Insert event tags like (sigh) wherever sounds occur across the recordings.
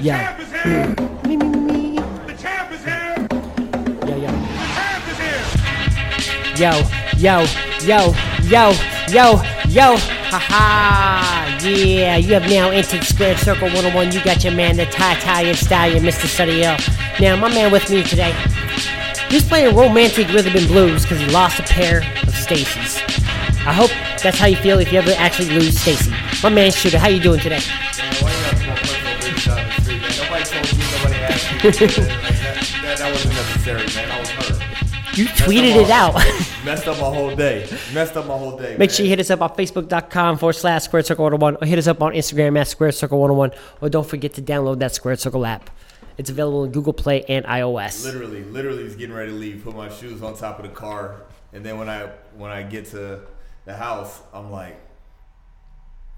The Yeah. champ is here. Me, me, me. The champ is here. Yo, yo. The champ is here. Yo, yo, yo, yo, yo, yo. Haha. Yeah, you have now entered Squared Circle 101. You got your man, the Thai Italian Stallion, Mr. Sadiel. Now, my man with me today, he's playing romantic rhythm and blues because he lost a pair of Stacy's. I hope that's how you feel if you ever actually lose Stacy. My man, Shoota, how you doing today? That, that, that wasn't necessary, man. I was hurt. You Messed tweeted it out. (laughs) Messed up my whole day. Messed up my whole day. Make man. sure you hit us up on Facebook.com forward slash Squared Circle 101 or hit us up on Instagram at Squared Circle 101 or don't forget to download that Squared Circle app. It's available in Google Play and iOS. Literally, literally was getting ready to leave, put my shoes on top of the car, and then when I when I get to the house, I'm like,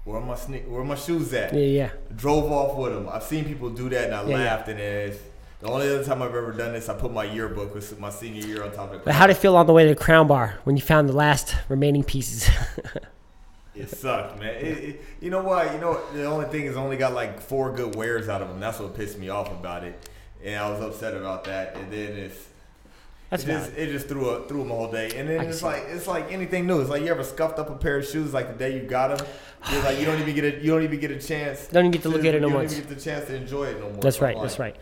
where are my sne- where are my shoes at? Yeah, yeah. Drove off with them. I've seen people do that, and I Yeah, yeah. laughed. And it's the only other time I've ever done this. I put my yearbook with my senior year on top of. But how did it feel on the way to the Crown Bar when you found the last remaining pieces? (laughs) It sucked, man. It, it, you know what? You know the only thing is I only got like four good wears out of them. That's what pissed me off about it, and I was upset about that. And then it's That's it just it just threw a, threw my whole day. And then it's like it's like anything new. It's like you ever scuffed up a pair of shoes like the day you got them. You're like you don't even get a you don't even get a chance. Don't even get to look at it no You more. don't even get the chance to enjoy it no more. That's right. That's right.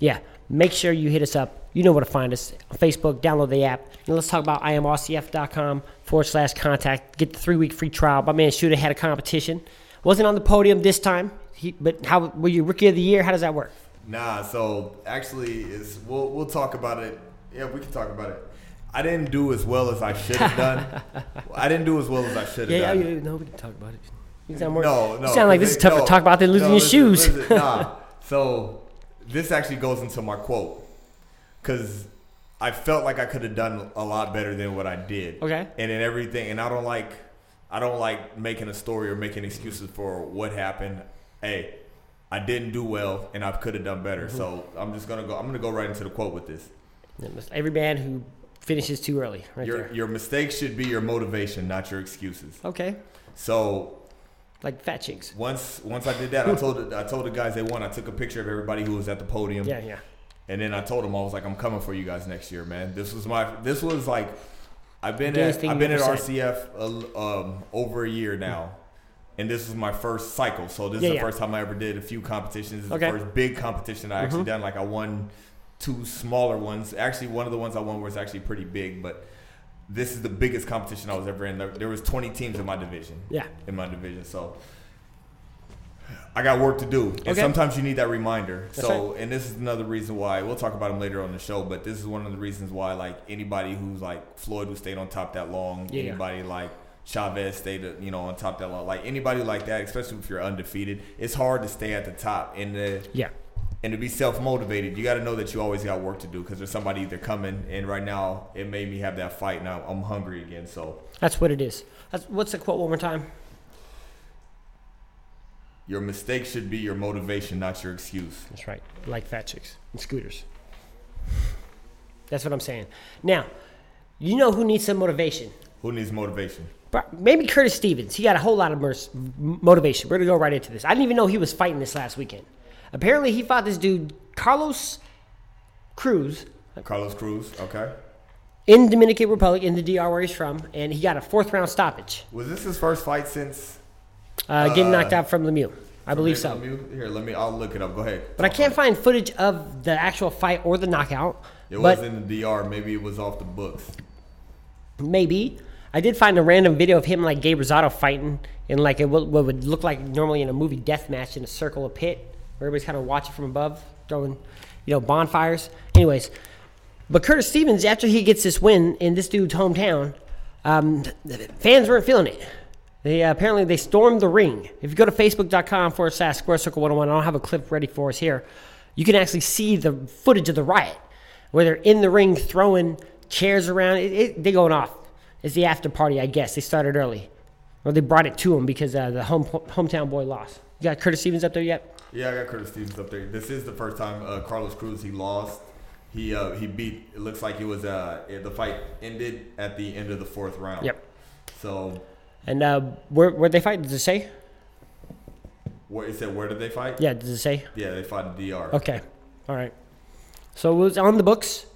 Yeah. Make sure you hit us up. You know where to find us on Facebook. Download the app. And let's talk about imrcf.com forward slash contact. Get the three week free trial. My man Shoota had a competition. Wasn't on the podium this time. He, but how were you rookie of the year? How does that work? Nah, so actually, is we'll we'll talk about it. Yeah, we can talk about it. I didn't do as well as I should have done. (laughs) I didn't do as well as I should have Yeah, done. yeah, yeah, no, we can talk about it. You sound more. No, you no. sound like this is tough no, to talk about than losing no, your listen, shoes. listen, nah. (laughs) So this actually goes into my quote because I felt like I could have done a lot better than what I did. Okay. And in everything, and I don't like, I don't like making a story or making excuses for what happened. Hey, I didn't do well, and I could have done better. Mm-hmm. So I'm just gonna go. I'm gonna go right into the quote with this. Every man who finishes too early, right Your there. your mistakes should be your motivation, not your excuses. Okay, So like fat chicks. once once I did that, I told the- I told the guys they won. I took a picture of everybody who was at the podium. Yeah, yeah. And then I told them I was like, I'm coming for you guys next year, man. This was my this was like I've been at I've been at you've ever said. RCF a- um, over a year now, and this is my first cycle. So this Yeah, is the yeah. first time I ever did a few competitions. This is Okay. Mm-hmm. the first big competition I actually done. Like I won two smaller ones. Actually, one of the ones I won was actually pretty big, but this is the biggest competition I was ever in. There, there was 20 teams in my division. Yeah. In my division, so. I got work to do, and Okay. sometimes you need that reminder. That's so, and this is another reason why we'll talk about him later on the show. But this is one of the reasons why, like anybody who's like Floyd, who stayed on top that long, Yeah. anybody like Chavez stayed, you know, on top that long, like anybody like that, especially if you're undefeated, it's hard to stay at the top and the Yeah. And to be self motivated. You got to know that you always got work to do because there's somebody either coming, and right now it made me have that fight. and I'm hungry again, so That's what it is. That's, what's the quote one more time? your mistake should be your motivation, not your excuse. That's right. Like fat chicks and scooters. That's what I'm saying. Now, you know who needs some motivation? Who needs motivation? Maybe Curtis Stevens. He got a whole lot of motivation. We're gonna go right into this. I didn't even know he was fighting this last weekend. Apparently, he fought this dude Carlos Cruz Carlos Cruz, okay. in Dominican Republic, in the DR where he's from, and he got a fourth round stoppage, Was this his first fight since? uh, getting Uh, knocked out from Lemieux. I believe so. Lemieux? Here, let me. I'll look it up. Go ahead. But I can't find footage of the actual fight or the knockout. it. Was in the DR. Maybe it was off the books. maybe I did find a random video of him like Gabe Rosado fighting in like a, what what would look like normally in a movie death match in a circle of pit everybody's kind of watching from above, throwing you know bonfires. Anyways, but Curtis Stevens after he gets this win in this dude's hometown, um, fans weren't feeling it. They uh, apparently they stormed the ring. If you go to facebook.com forward slash square circle 101, I don't have a clip ready for us here. You can actually see the footage of the riot where they're in the ring throwing chairs around. It, it, they going off. It's the after party, I guess. They started early, or they brought it to him because uh, the home hometown boy lost. You got Curtis Stevens up there yet? Yeah, I got Curtis Stevens up there. This is the first time uh, Carlos Cruz he lost. He uh, he beat. It looks like it was uh the fight ended at the end of the fourth round. Yep. So And uh, where where they fight? Does it say? Where it said where did they fight? Yeah, does it say? Yeah, they fought in DR. Okay. All right. So it was on the books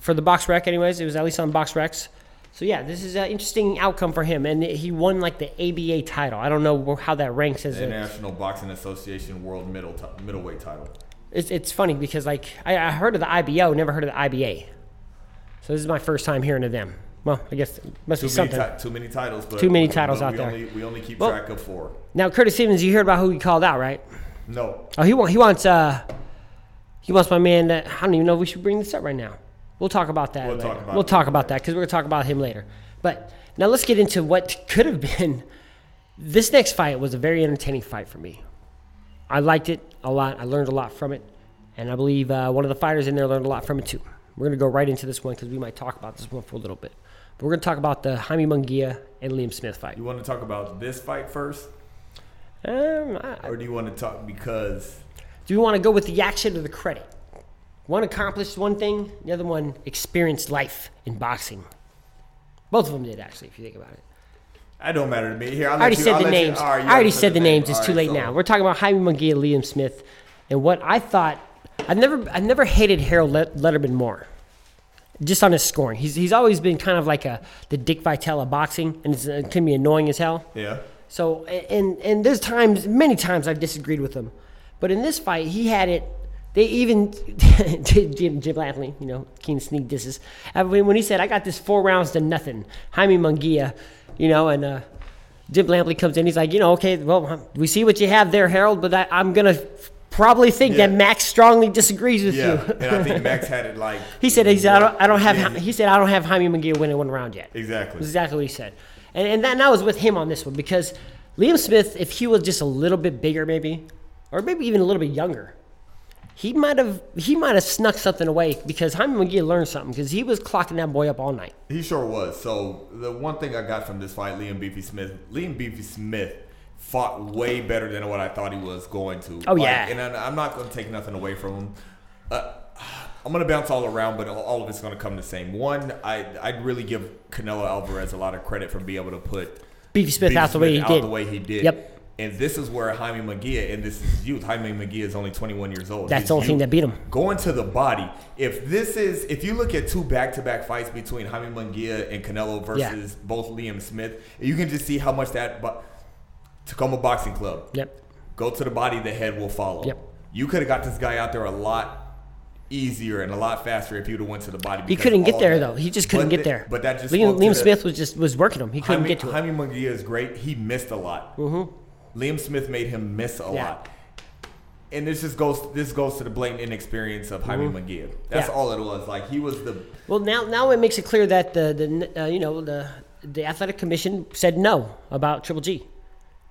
for the box rec, anyways. It was at least on box recs. So yeah, this is an interesting outcome for him, and he won like the ABA title. I don't know how that ranks as a. International Boxing Association World Middle ti- Middleweight title. It's, it's funny because like I, I heard of the IBO, never heard of the IBA. So this is my first time hearing of them. Well, I guess it must Too be something. ti- too many titles. But Too many titles we out there. Only, we only keep Well- track of four. Now, Curtis Stevens, you heard about who he called out, right? No. Oh, he want, he wants uh he wants my man. That, I don't even know if we should bring this up right now. We'll talk about that. We'll later. talk about we'll talk about that because we're gonna talk about him later. But now let's get into what could have been. (laughs) This next fight was a very entertaining fight for me. I liked it a lot. I learned a lot from it, and I believe uh, one of the fighters in there learned a lot from it too. We're gonna go right into this one because we might talk about this one for a little bit. But we're gonna talk about the Jaime Munguia and Liam Smith fight. You want to talk about this fight first, Um, I, or do you want to talk because Do we want to go with the action or the credit? One accomplished one thing, the other one experienced life in boxing. Both of them did, actually, if you think about it. I don't matter to me. Here, I'll already you, said I'll the you- names. all right, you I already said the names. name. It's All too right, late so- now. We're talking about Jaime Munguia, Liam Smith, and what I thought. I've never, I've never hated Harold Lederman more. Just on his scoring, he's he's always been kind of like a the Dick Vitale of boxing, and it's, it can be annoying as hell. Yeah. So and and there's times, many times I've disagreed with him, but in this fight he had it. They even Jim, Jim Lampley, you know, King Sneak disses. When when he said, "I got this four rounds to nothing," Jaime Munguia, you know, and uh, Jim Lampley comes in. He's like, you know, okay, well, we see what you have there, Harold, but I, I'm gonna probably think Yeah. that Max strongly disagrees with Yeah, you. and I think (laughs) Max had it like he said, he said, I don't, I don't have. He said, I don't have Jaime Munguia winning one round yet. exactly. That's exactly what he said. And, and, that, and I was with him on this one because Liam Smith, if he was just a little bit bigger, maybe, or maybe even a little bit younger, he might have he might have snuck something away because Jaime Munguia learned something because he was clocking that boy up all night. He sure was. So the one thing I got from this fight, Liam Beefy Smith, Liam Beefy Smith fought way better than what I thought he was going to. Oh, yeah. and I'm not going to take nothing away from him. Uh, I'm going to bounce all around, but all- of it's going to come the same. One, I I'd really give Canelo Alvarez a lot of credit for being able to put Beefy Smith Beefy out the way he out the way he did. Yep. And this is where Jaime Munguia, and this is youth. Jaime Munguia is only 21 years old. That's He's the only thing that beat him. Going to the body. If this is, if you look at two back-to-back fights between Jaime Munguia and Canelo versus both Liam Smith, you can just see how much that. But Tacoma Boxing Club. Yep. Go to the body, the head will follow. Yep. You could have got this guy out there a lot easier and a lot faster if you'd have went to the body. He couldn't get there that- though. He just couldn't but get the- there. But that just Liam, Liam the- Smith was just was working him. He couldn't Jaime, get to it. Jaime Munguia is great. He missed a lot. Mm-hmm. Liam Smith made him miss a Yeah. lot. And this just goes this goes to the blatant inexperience of Jaime Munguia. That's Mm-hmm. Yeah. all it was. Like he was the Well, now now it makes it clear that the the uh, you know the the athletic commission said no about Triple G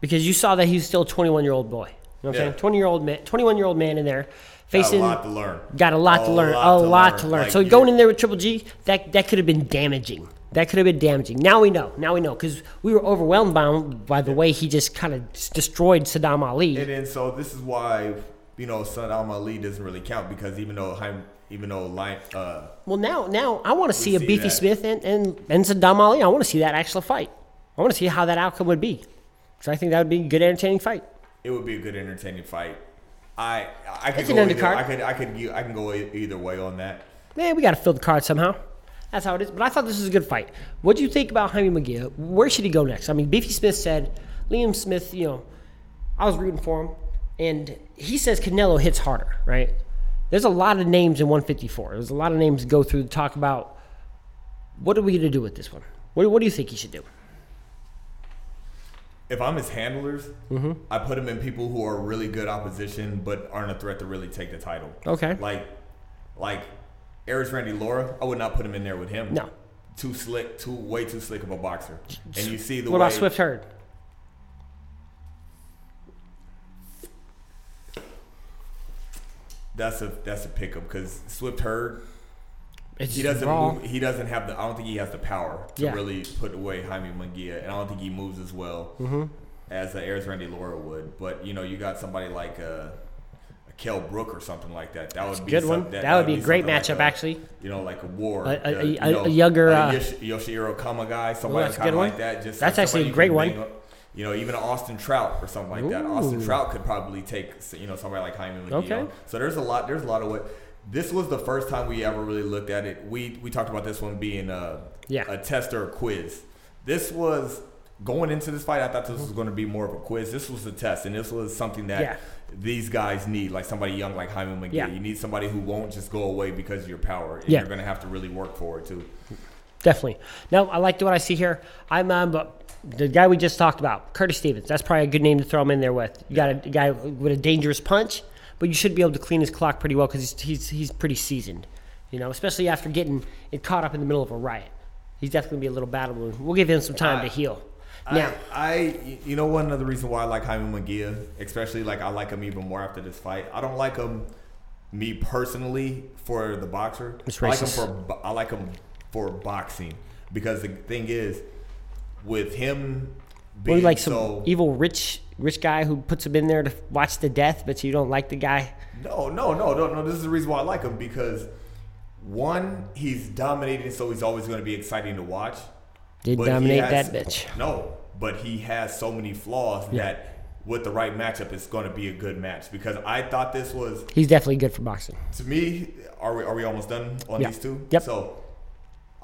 because you saw that he's still a 21 year old boy. You know what I'm Yeah. saying? 20 year old man, 21 year old man in there facing got a lot to learn. got a lot to learn, a lot to learn. Like, so going in there with Triple G, that that could have been damaging. That could have been damaging. Now we know. Now we know because we were overwhelmed by by the way he just kind of destroyed Saddam Ali. And then so this is why you know Saddam Ali doesn't really count because even though Jaime, even though Lion, uh, Well, now, now I want to see a see Beefy that. Smith and, and, and Saddam Ali. I want to see that actual fight. I want to see how that outcome would be. So I think that would be a good, entertaining fight. it would be a good entertaining fight. I I could It's go either. I could I could I can go either way on that. Man, we got to fill the card somehow. That's how it is. But I thought this was a good fight. What do you think about Jaime Munguia? Where should he go next? I mean, Beefy Smith said Liam Smith. You know, I was rooting for him, and he says Canelo hits harder. Right? There's a lot of names in 154. There's a lot of names to go through to talk about. What are we going to do with this one? What, what do you think he should do? If I'm his handlers, Mm-hmm. I put him in people who are really good opposition but aren't a threat to really take the title. Okay. Like, like, Erislandy Lara, I would not put him in there with him. No. Too slick, too way too slick of a boxer. And you see the What way about Swift Hurd? that's a that's a pickup because Swift Hurd It's he doesn't raw. move, he doesn't have the I don't think he has the power to Yeah. really put away Jaime Munguia and I don't think he moves as well Mm-hmm. as uh, Erislandy Lara would. But you know you got somebody like uh, Kell Brook or something like that. That would be good one. That would be a great something like matchup, a- actually. You know, like a war, A- a- uh, a- you know, younger, uh, Yoshihiro Kamegai guy, somebody kind of like that. Just That's actually a great one. on- You know, even Austin Trout or something like that. Austin Trout could probably take you know somebody like Jaime Munguia. Okay. on. So there's a lot. There's a lot of what. This was the first time we ever really looked at it. We we talked about this one being a Yeah. a test or a quiz. This was going into this fight. I thought this was going to be more of a quiz. This was a test, and this was something that Yeah. these guys need, like somebody young like Jaime Munguia. Yeah. You need somebody who won't just go away because of your power. And Yeah. You're going to have to really work for it too. Definitely. No, I like what I see here. I'm um, but the guy we just talked about, Curtis Stevens. That's probably a good name to throw him in there with. You got a, a guy with a dangerous punch, but you should be able to clean his clock pretty well because he's, he's he's pretty seasoned. You know, especially after getting it caught up in the middle of a riot. He's definitely gonna be a little battle wound. We'll give him some time I- to heal. Now, I, I, you know, one of the reasons why I like Jaime Munguia, especially like I like him even more after this fight. I don't like him, me personally, for the boxer. It's I like him for I like him for boxing because the thing is, with him being like some so evil rich rich guy who puts him in there to watch the death, but you don't like the guy. No, no, no, no, no. This is the reason why I like him because one, he's dominating, so he's always going to be exciting to watch. Did But dominate has- that bitch. No, but he has so many flaws Yeah. that with the right matchup, it's going to be a good match. Because I thought this was, He's definitely good for boxing. to me, are we are we almost done on Yeah. these two? Yep. So,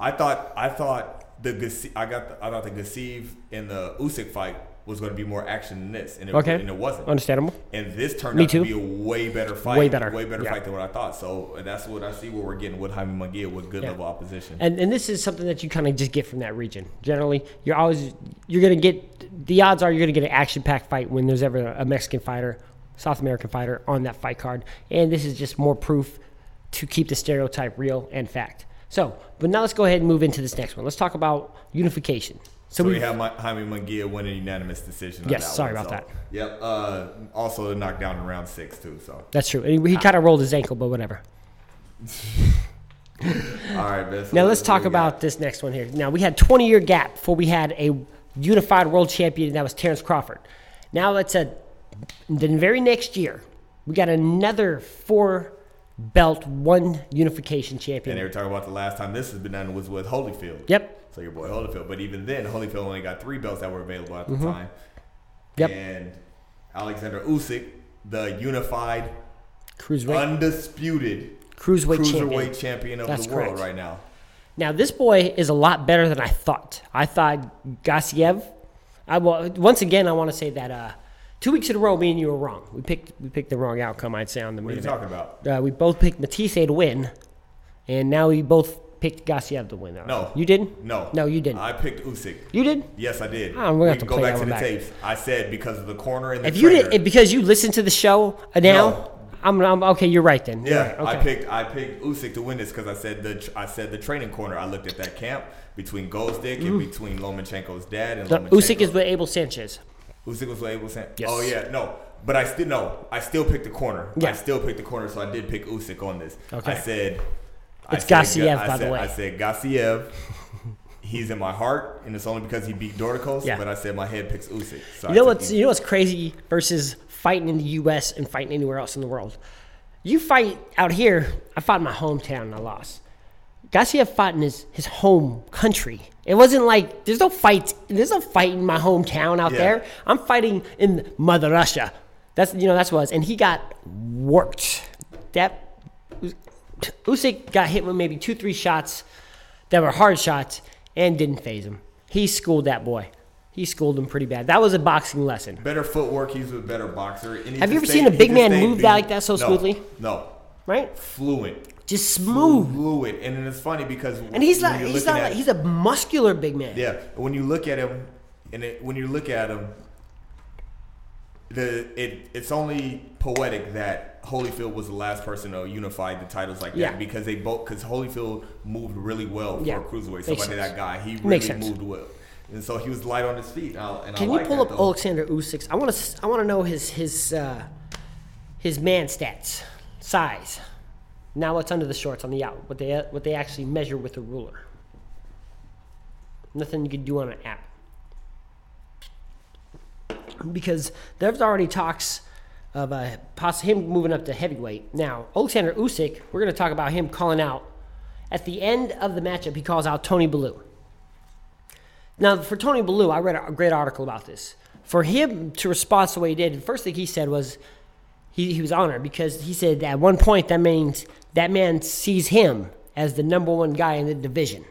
I thought I thought the I got the, I thought the Gassiev and the Usyk fight was going to be more action than this, and it, Okay. and it wasn't. Understandable. And this turned Me out too. to be a way better fight. Way better. Way better Yeah. fight than what I thought. So that's what I see what we're getting with Jaime Munguia with good Yeah. level opposition. And and this is something that you kind of just get from that region. Generally, you're always you're gonna get the odds are you're gonna get an action packed fight when there's ever a Mexican fighter, South American fighter on that fight card. And this is just more proof to keep the stereotype real and fact. So, but now let's go ahead and move into this next one. Let's talk about unification. So, so we we have my, Jaime Munguia winning a unanimous decision. on Yes, sorry one. about that. Yep. Uh, also a knockdown in round six too. So that's true. And he kind of rolled his ankle, but whatever. (laughs) all right, man. So Now let's talk about this next one here. Now we had 20 year gap before we had a unified world champion and that was Terrence Crawford. Now it's a the very next year we got another four belt one unification champion. And they were talking about the last time this has been done was with Holyfield. Yep. So your boy Holyfield, but even then Holyfield only got three belts that were available at the time. Mm-hmm. Yep. And Alexander Usyk, the unified, Cruiserweight. undisputed Cruiserweight cruiserweight champion. champion, of That's the world correct. right now. Now this boy is a lot better than I thought. I thought Gassiev. I well, once again I want to say that uh, two weeks in a row, me and you were wrong. We picked we picked the wrong outcome. I'd say on the What are you event. talking about? Uh, we both picked Matthysse to win, and now we both picked Gassiev to win. No. you didn't. No. No, you didn't. I picked Usyk. you did. Yes, I did. Oh, we're gonna we have can to go play back that to the back. tapes. I said because of the corner and the If you did, because you listened to the show uh, now, No. I'm, I'm okay. You're right then. You're yeah, right, okay. I picked I picked Usyk to win this because I said the I said the training corner. I looked at that camp between Goldsdick and between Lomachenko's dad and Lomachenko. Usyk is with Abel Sanchez. Usyk was able to. Yes. Oh yeah, no, but I still no. I still picked the corner. Yeah. I still picked the corner, so I did pick Usyk on this. Okay. I said. I It's said, Gassiev, I by the way. I said Gassiev. (laughs) He's in my heart, and it's only because he beat Dorticos. Yeah. But I said my head picks Usyk. So You know what's him. you know what's crazy versus fighting in the U.S. and fighting anywhere else in the world. You fight out here. I fought in my hometown and I lost. Gassiev fought in his, his home country. It wasn't like there's no fight. There's no fight in my hometown out Yeah. there. I'm fighting in Mother Russia. That's you know that's what it was, and he got worked. That Usyk got hit with maybe two three shots that were hard shots and didn't phase him. He schooled that boy. He schooled him pretty bad. That was a boxing lesson. better footwork. He's a better boxer. Have you ever seen a big man move being- like that so No, smoothly? No, Right? fluent. Just smooth. Fluid, and then it's funny because And he's not he's not at- he's a muscular big man. Yeah, when you look at him, and it, when you look at him, the it it's only poetic that Holyfield was the last person to unify the titles like that Yeah. because they both because Holyfield moved really well for Yeah. a cruiserweight. Makes Somebody sense. that guy he really moved well, and so he was light on his feet. And Can I you like pull up though. Alexander Usyk's? I want to I want to know his his uh, his man stats, size. Now what's under the shorts on the out? What they what they actually measure with a ruler. Nothing you can do on an app. Because there's already talks of uh, him moving up to heavyweight. Now, Alexander Usyk, we're going to talk about him calling out. At the end of the matchup, he calls out Tony Bellew. Now, for Tony Bellew, I read a great article about this. for him to respond the way he did, the first thing he said was he, he was honored because he said at one point that means that man sees him as the number one guy in the division.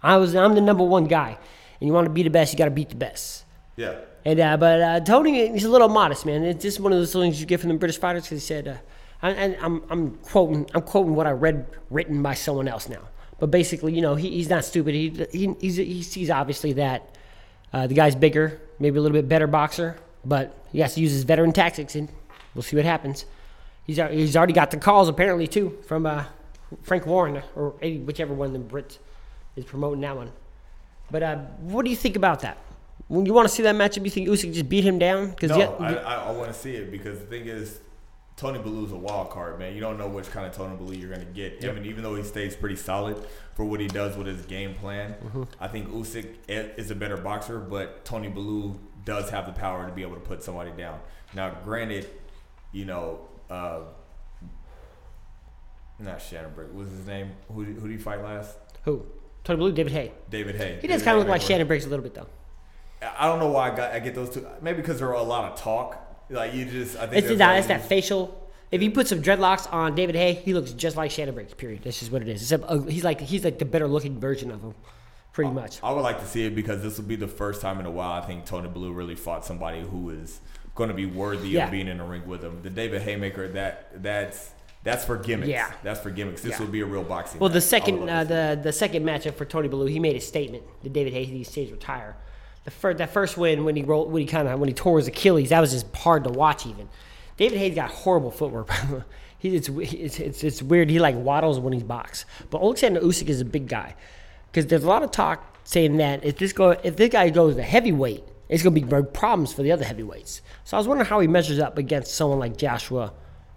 I was I'm the number one guy, and you want to be the best, you got to beat the best. Yeah. And uh, but uh, Tony, he's a little modest, man. It's just one of those things you get from the British fighters because he said, uh, and, and I'm I'm quoting I'm quoting what I read written by someone else now. But basically, you know, he, he's not stupid. He, he he's, he sees obviously that uh, the guy's bigger, maybe a little bit better boxer, but he has to use his veteran tactics, and we'll see what happens. He's he's already got the calls apparently too from uh, Frank Warren or whichever one of the Brits is promoting that one. But uh, what do you think about that? When you want to see that matchup, you think Usyk just beat him down? Because No, I, I, I want to see it because the thing is, Tony Bellew's a wild card, man. You don't know which kind of Tony Bellew you're going to get. I mean, even though he stays pretty solid for what he does with his game plan, Mm-hmm. I think Usyk is a better boxer, but Tony Bellew does have the power to be able to put somebody down. Now, granted, you know, uh, not Shannon Briggs. What was his name? Who, who did he fight last? who? Tony Bellew, David Haye. David Haye. He does kind of look like Shannon Briggs a little bit though. I don't know why I got I get those two. Maybe because there are a lot of talk. Like you just, I think It's, that, it's that facial. If you put some dreadlocks on David Haye, he looks just like Shannon Briggs. Period. That's just what it is. Except uh, he's like he's like the better looking version of him, pretty much. I would like to see it because this will be the first time in a while I think Tony Bellew really fought somebody who is going to be worthy Yeah. of being in a ring with him. The David Haymaker, that that's that's for gimmicks. Yeah. that's for gimmicks. This Yeah. will be a real boxing. Well, match. the second uh, to the the second matchup for Tony Bellew, he made a statement. The David Haye he stays retire. The first that first win when he rolled when he kind of when he tore his Achilles, that was just hard to watch. Even David Haye's got horrible footwork. (laughs) he, it's, it's it's it's weird. He like waddles when he's boxed. But Alexander Usyk is a big guy because there's a lot of talk saying that if this go if this guy goes to heavyweight, it's gonna be problems for the other heavyweights. So I was wondering how he measures up against someone like Joshua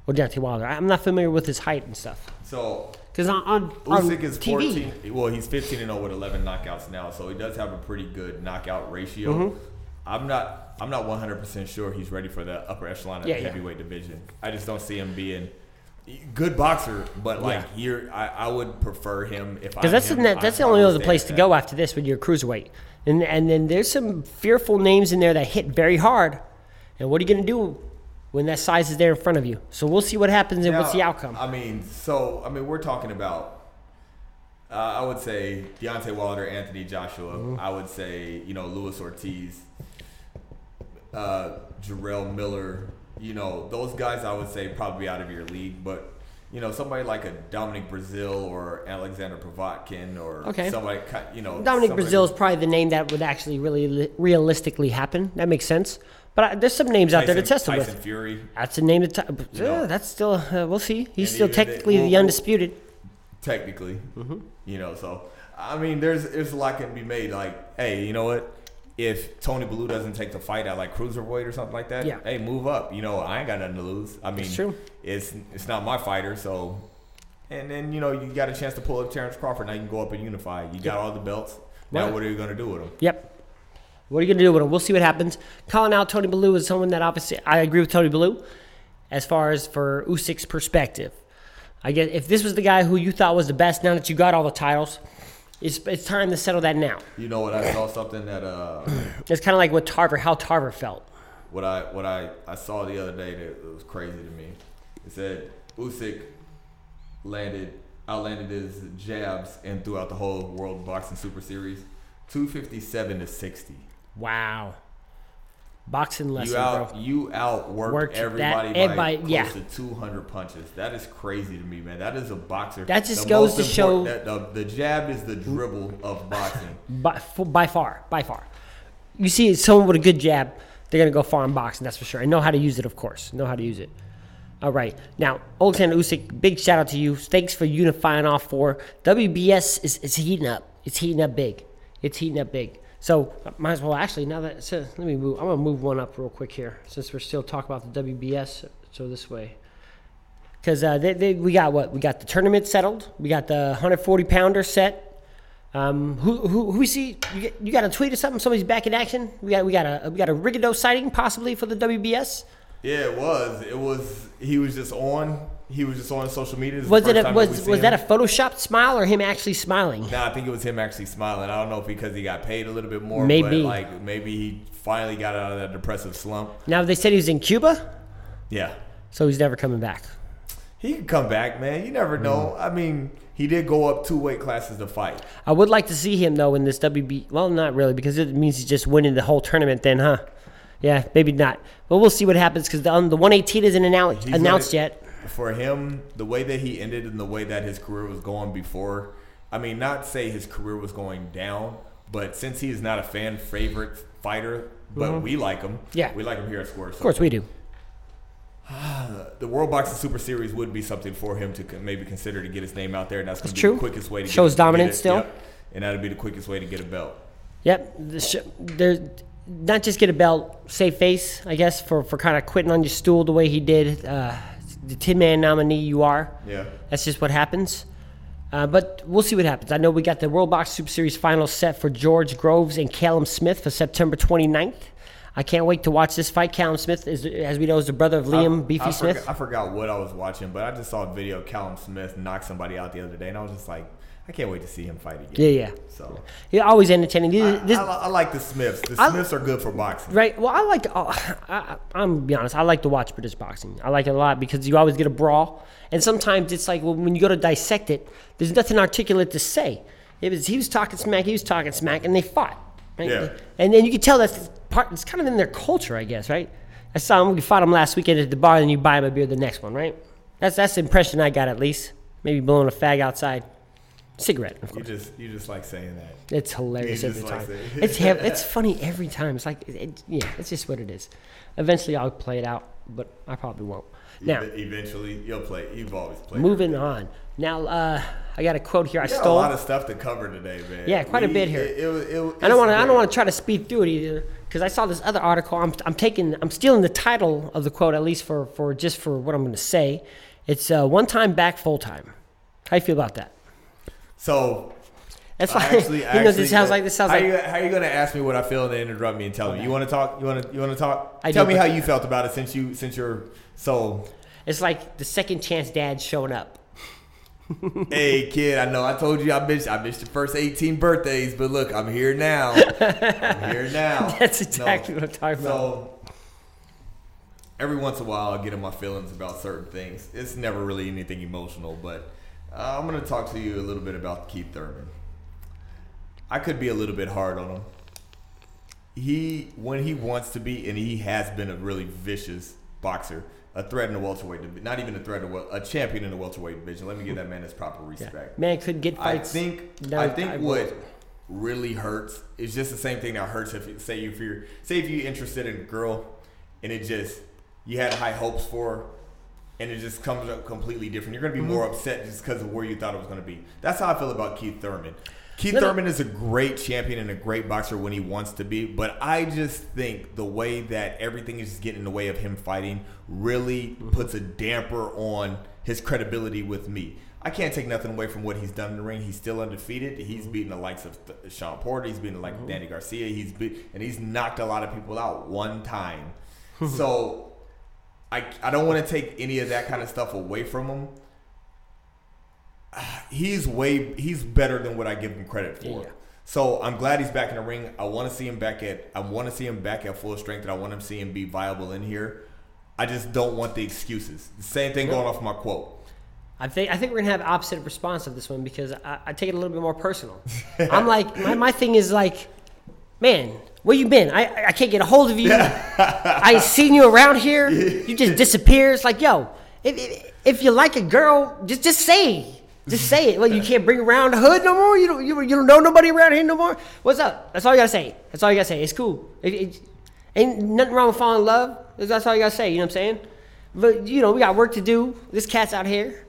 or Deontay Wilder. I'm not familiar with his height and stuff. so Because on, on, on Usyk is TV, 14. Well, he's 15 and 0 with 11 knockouts now, so he does have a pretty good knockout ratio. Mm-hmm. I'm not. I'm not 100 percent sure he's ready for the upper echelon of Yeah, the yeah. heavyweight division. I just don't see him being good boxer, but like Yeah. here, I, I would prefer him if Because that's him, the, I'd the only other place to go after this when you're cruiserweight. And and then there's some fearful names in there that hit very hard. And what are you going to do when that size is there in front of you? So we'll see what happens and what's the outcome. I mean, so I mean, we're talking about. Uh, I would say Deontay Wilder, Anthony Joshua. Mm-hmm. I would say you know Luis Ortiz, uh, Jarrell Miller. You know those guys. I would say probably out of your league, but you know somebody like a Dominic Breazeale or Alexander Povetkin or Okay. somebody. You know Dominic Breazeale is probably the name that would actually really li- realistically happen. That makes sense. But I, there's some names out there to test him Tyson with. Fury. That's a name to. T- You know. yeah, that's still. Uh, we'll see. He's still even they- technically well, the undisputed. technically. Mm-hmm. You know, so I mean, there's there's a lot can be made. Like, hey, you know what? If Tony Bellew doesn't take the fight at like cruiserweight or something like that, Yeah. hey, move up. You know, I ain't got nothing to lose. I mean, It's true. it's it's not my fighter, so. And then you know you got a chance to pull up Terrence Crawford. Now you can go up and unify. You got all the belts. Now Right. what are you gonna do with them? Yep. What are you going to do with him? We'll see what happens. Calling out Tony Bellew is someone that obviously I agree with Tony Bellew as far as for Usyk's perspective. I guess if this was the guy who you thought was the best, now that you got all the titles, it's, it's time to settle that now. You know what? I saw something that uh, (clears throat) It's kind of like what Tarver, how Tarver felt. what I what I, I saw the other day that was crazy to me. It said Usyk landed outlanded his jabs and throughout the whole World Boxing Super Series, two fifty seven to sixty. Wow. Boxing lesson, You out bro. you outworked Worked that- everybody by everybody- close yeah. to two hundred punches. That is crazy to me, man. That is a boxer. That just The goes to show- that the, the jab is the dribble of boxing. (laughs) By, by far, by far. You see someone with a good jab, they're going to go far in boxing, that's for sure. And know how to use it, of course. Know how to use it. All right. Now, Alexander Usyk, big shout out to you. Thanks for unifying all four. WBS is, is heating up. It's heating up big. It's heating up big. So, might as well actually, now that, so let me move. I'm to move one up real quick here since we're still talking about the WBS. So, this way. Because uh, they, they, we got what? We got the tournament settled. We got the 140 pounder set. Um, who, who, who we see? You, you got a tweet or something? Somebody's back in action. We got we got a we got a Rigondeaux sighting possibly for the WBS. Yeah, it was. It was. He was just on. He was just on social media. This Was it a, was was that a photoshopped smile or him actually smiling? Nah, I think it was him actually smiling. I don't know if because he got paid a little bit more. Maybe. But like maybe he finally got out of that depressive slump. Now they said he was in Cuba, Yeah. so he's never coming back. He could come back, man. You never know. I mean, he did go up two weight classes to fight. I would like to see him though in this WB. Well, not really because it means he's just winning the whole tournament. Then, huh? Yeah, maybe not. But we'll see what happens because the, um, the 118 isn't announced, announced yet. For him, the way that he ended and the way that his career was going before, I mean, not say his career was going down, but since he is not a fan favorite fighter, but we like him. Mm-hmm. Yeah. we like him here at Square. Of course, we do. (sighs) the World Boxing Super Series would be something for him to maybe consider to get his name out there. And that's That's true. the quickest way to Shows get, get dominance it- still. yep. And that'd be the quickest way to get a belt. Yep. The sh- there's not just get a belt, save face, I guess, for, for kind of quitting on your stool the way he did. Uh, the Tin Man nominee you are. Yeah. That's just what happens. Uh, but we'll see what happens. I know we got the World Box Super Series final set for George Groves and Callum Smith for September 29th. I can't wait to watch this fight. Callum Smith, is, as we know, is the brother of Liam I, Beefy I Smith. Forgot, I forgot what I was watching, but I just saw a video of Callum Smith knock somebody out the other day, and I was just like, I can't wait to see him fight again. Yeah, yeah. So He's always entertaining. This- I, this- I, I like the Smiths. The I- Smiths are good for boxing. Right. Well, I like. Uh, I, I'm gonna be honest. I like to watch British boxing. I like it a lot because you always get a brawl, and sometimes it's like well, when you go to dissect it, there's nothing articulate to say. It was he was talking smack, he was talking smack, and they fought. Right? Yeah. And then you can tell that's part. It's kind of in their culture, I guess. Right. I saw him. We fought him last weekend at the bar, and you buy him a beer the next one. Right. That's that's the impression I got at least. Maybe blowing a fag outside. Cigarette, of course. You just you just like saying that. It's hilarious every like time. saying- it's it's (laughs) funny every time. It's like, it, yeah, it's just what it is. Eventually, I'll play it out, but I probably won't. Now, eventually you'll play. You've always played. moving on. Now, uh, I got a quote here. I We got a lot of stuff to cover today, man. Yeah, quite a bit here. It, it, it, I don't want to. I don't want to try to speed through it either, because I saw this other article. I'm, I'm taking. I'm stealing the title of the quote at least for for just for what I'm going to say. It's uh, one time back, full time. How you feel about that? So That's why actually, know actually, this sounds like this sounds how like You, how are you gonna ask me what I feel and then interrupt me and tell me? You want to talk? You want to? You want to talk? I tell do, me how you felt about it since you since you're so. it's like the second chance dad showing up. (laughs) hey kid, I know I told you I missed I missed your first 18 birthdays, but look, I'm here now. (laughs) I'm here now. (laughs) That's exactly what I'm talking about. So every once in a while, I get in my feelings about certain things. It's never really anything emotional, but uh, I'm gonna talk to you a little bit about Keith Thurman. I could be a little bit hard on him. He, when he wants to be, and he has been a really vicious boxer, a threat in the welterweight division, not even a threat a champion in the welterweight division. Let me give that man his proper Yeah. respect. Man could get I fights. think No, I think I what really hurts is just the same thing that hurts if you say if you're say if you're interested in a girl and it just you had high hopes for her, and it just comes up completely different. You're gonna be Mm-hmm. more upset just because of where you thought it was gonna be. That's how I feel about Keith Thurman. Keith Thurman is a great champion and a great boxer when he wants to be, but I just think the way that everything is just getting in the way of him fighting really Mm-hmm. puts a damper on his credibility with me. I can't take nothing away from what he's done in the ring. He's still undefeated. He's Mm-hmm. beaten the likes of Th- Sean Porter. He's beaten the likes of Danny Garcia. He's beat, and he's knocked a lot of people out one time. (laughs) so I I don't want to take any of that kind of stuff away from him. (sighs) He's way he's better than what I give him credit for. Yeah. So I'm glad he's back in the ring. I want to see him back at I want to see him back at full strength, and I want him to see him be viable in here. I just don't want the excuses. The same thing going off my quote. I think I think we're gonna have opposite response of this one because I, I take it a little bit more personal. (laughs) I'm like my, my thing is like, man, where you been? I I can't get a hold of you. I seen you around here. (laughs) You just disappear. It's like, yo, if, if, if you like a girl, just just say. Just say it. Well, you can't bring around the hood no more. You don't. You, you don't know nobody around here no more. What's up? That's all you gotta say. That's all you gotta say. It's cool. It, it, ain't nothing wrong with falling in love. That's all you gotta say. You know what I'm saying? But you know we got work to do. This cat's out here.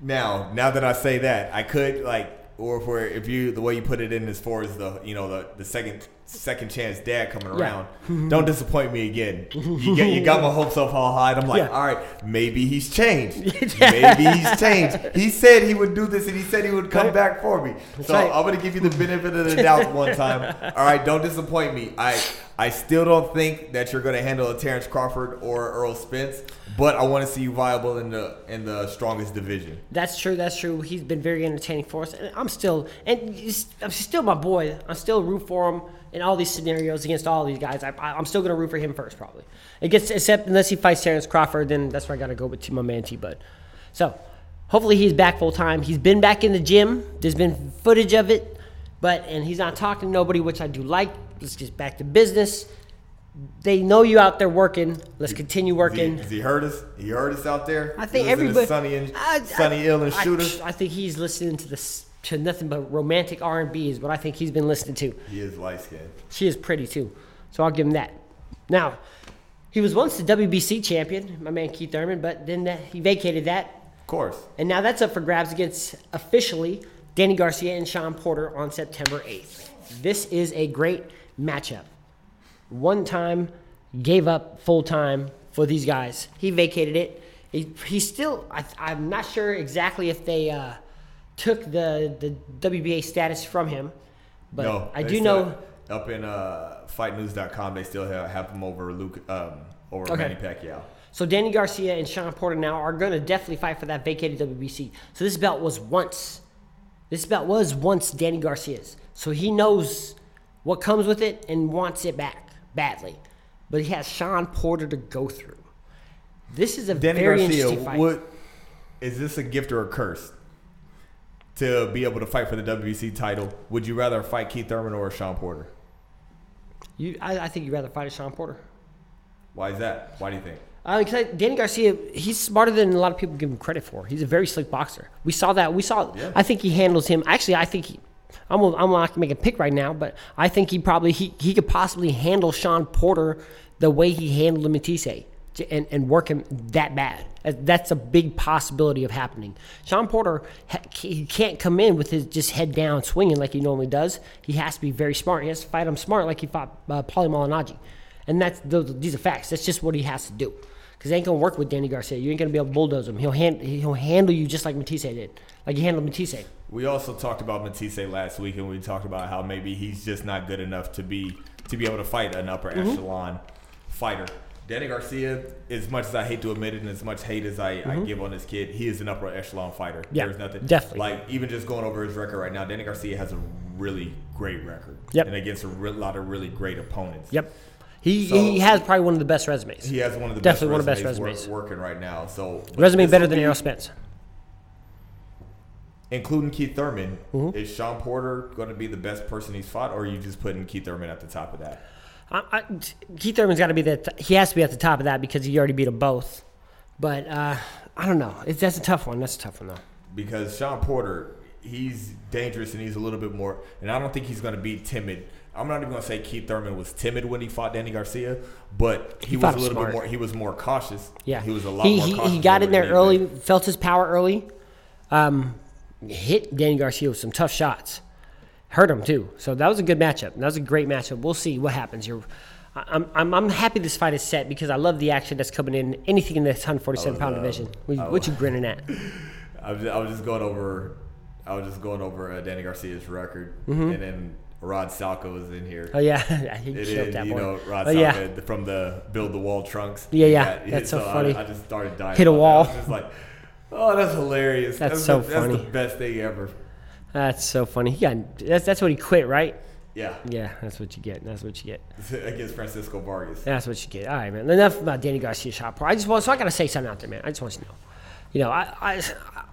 Now, now that I say that, I could like, or if we're, if you the way you put it in as far as the you know the the second second chance dad coming Yeah. around, don't disappoint me again. You get you got my (laughs) hopes up all high. And I'm like, Yeah. all right, maybe he's changed. (laughs) maybe he's changed. He said he would do this, and he said he would come Right. back for me. so right. I'm gonna give you the benefit of the doubt one (laughs) time. All right, don't disappoint me. I I still don't think that you're going to handle a Terrence Crawford or Errol Spence, but I want to see you viable in the in the strongest division. That's true. That's true. He's been very entertaining for us, and I'm still and I'm still my boy. I'm still root for him in all these scenarios against all these guys. I, I'm still gonna root for him first, probably. It gets except unless he fights Terrence Crawford, then that's where I gotta go with my man T Bud. So hopefully he's back full time. He's been back in the gym. There's been footage of it, but and he's not talking to nobody, which I do like. Let's get back to business. They know you out there working. Let's continue he, working. has he heard us? He heard us out there. I think everybody. Sonny and I- I- Ill and I- Shoota. I, think he's listening to this to nothing but romantic R and B is what I think he's been listening to. he is light skinned. She is pretty too, so I'll give him that. Now, he was once the WBC champion, my man Keith Thurman, but then that, he vacated that, Of course. and now that's up for grabs against officially Danny Garcia and Sean Porter on September 8th. This is a great matchup. One time, gave up full time for these guys. He vacated it. He, he still, I, I'm not sure exactly if they uh, took the, the WBA status from him, but no, I do know. up in uh, FightNews.com they still have, have him over Luke um, over Okay. Manny Pacquiao. So Danny Garcia and Sean Porter now are going to definitely fight for that vacated WBC. So this belt was once, this belt was once Danny Garcia's. So he knows what comes with it and wants it back badly. But he has Sean Porter to go through. This is a Danny very Garcia, interesting fight. what is this a gift or a curse? To be able to fight for the WBC title, would you rather fight Keith Thurman or Sean Porter? You, I, I think you'd rather fight a Sean Porter. Why is that? Why do you think? Uh, because Danny Garcia, he's smarter than a lot of people give him credit for. He's a very slick boxer. We saw that. We saw. Yeah. I think he handles him. Actually, I think he. I'm. I'm not gonna make a pick right now, but I think he probably he, he could possibly handle Sean Porter the way he handled Matthysse and, and work him that bad. That- That's a big possibility of happening. Sean Porter, he can't come in with his just head down swinging like he normally does. He has to be very smart. He has to fight him smart like he fought uh, Paulie Malignaggi. And that's those, these are facts. That's just what he has to do. Because it ain't gonna work with Danny Garcia. You ain't gonna be able to bulldoze him. He'll hand, he'll handle you just like Matthysse did, like he handled Matthysse. We also talked about Matthysse last week, and we talked about how maybe he's just not good enough to be to be able to fight an upper Mm-hmm. echelon fighter. Danny Garcia, as much as I hate to admit it, and as much hate as I, I give on this kid, he is an upper echelon fighter. Mm-hmm. Yeah, There's nothing definitely. like even just going over his record right now. Danny Garcia has a really great record, Yep. and against a lot of really great opponents. Yep. He, So- he has probably one of the best resumes. He has one of the Definitely one of the best best resumes, resumes. wor- working right now. So Resume better than Errol Spence. including Keith Thurman. Mm-hmm. Is Sean Porter going to be the best person he's fought, or are you just putting Keith Thurman at the top of that? I, I, Keith Thurman's got to be the. He has to be at the top of that because he already beat them both. But uh, I don't know. It's, that's a tough one. That's a tough one though. because Sean Porter, he's dangerous and he's a little bit more, and I don't think he's going to be timid. I'm not even going to say Keith Thurman was timid when he fought Danny Garcia, but he, He was a little smart. bit more. He was more cautious. Yeah, he was a lot He more he, cautious. he got in there early, felt his power early. Um, hit Danny Garcia with some tough shots. Hurt him too. So that was a good matchup. That was a great matchup. We'll see what happens here. I- I'm, I'm, I'm happy this fight is set because I love the action that's coming in. Anything in this 147 pound division. What, I what you grinning at? (laughs) I was, I was just going over. I was just going over uh, Danny Garcia's record, Mm-hmm. and then Rod Salka was in here. Oh yeah, (laughs) he It killed that you boy. know, Rod oh Salka yeah, from the Build the Wall trunks. Yeah, yeah, got- that's so I- funny. I, just started dying. Hit a that. wall. I was just like, oh, that's hilarious. That's so the, That's funny. the best thing ever. That's so funny. He got that's that's what he quit, right? Yeah, Yeah, that's what you get. That's what you get. (laughs) against Francisco Vargas. That's what you get. All right, man. Enough about Danny Garcia shot pour. I just want so I gotta say something out there, man. I just want you to know. You know, I I,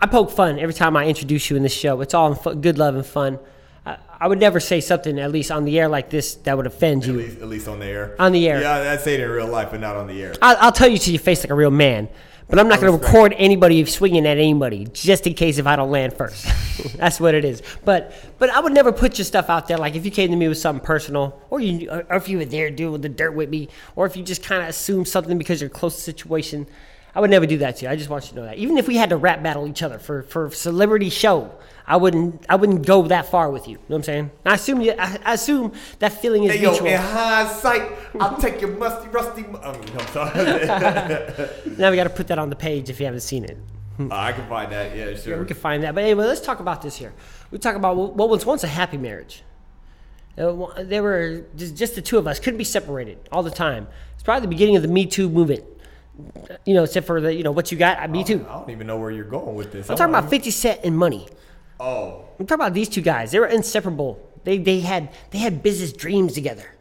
I poke fun every time I introduce you in this show. It's all good love and fun. I, I would never say something, at least on the air like this, that would offend you. At least, at least on the air. On the air. Yeah, I'd say it in real life, but not on the air. I'll, I'll tell you to your face like a real man, but I'm not going to record anybody swinging at anybody just in case if I don't land first. (laughs) That's what it is. But but I would never put your stuff out there. Like if you came to me with something personal, or you or if you were there doing the dirt with me, or if you just kind of assume something because you're close to the situation. I would never do that to you. I just want you to know that. Even if we had to rap battle each other for for celebrity show, I wouldn't I wouldn't go that far with you. You know what I'm saying? I assume you. I, I assume that feeling is Hey, yo, mutual. in hindsight, I'll take your musty, rusty. mu- no, sorry. (laughs) (laughs) Now we got to put that on the page if you haven't seen it. I can find that. Yeah, Yeah, sure. we can find that. But anyway, let's talk about this here. We talk about what was once a happy marriage. Uh, They were just, just the two of us, couldn't be separated all the time. It's probably the beginning of the Me Too movement. You know, except for the, you know, what you got, Me Too. I don't even know where you're going with this. I'm talking about 50 Cent and Money. Oh, I'm talking about these two guys. They were inseparable. They they had they had business dreams together.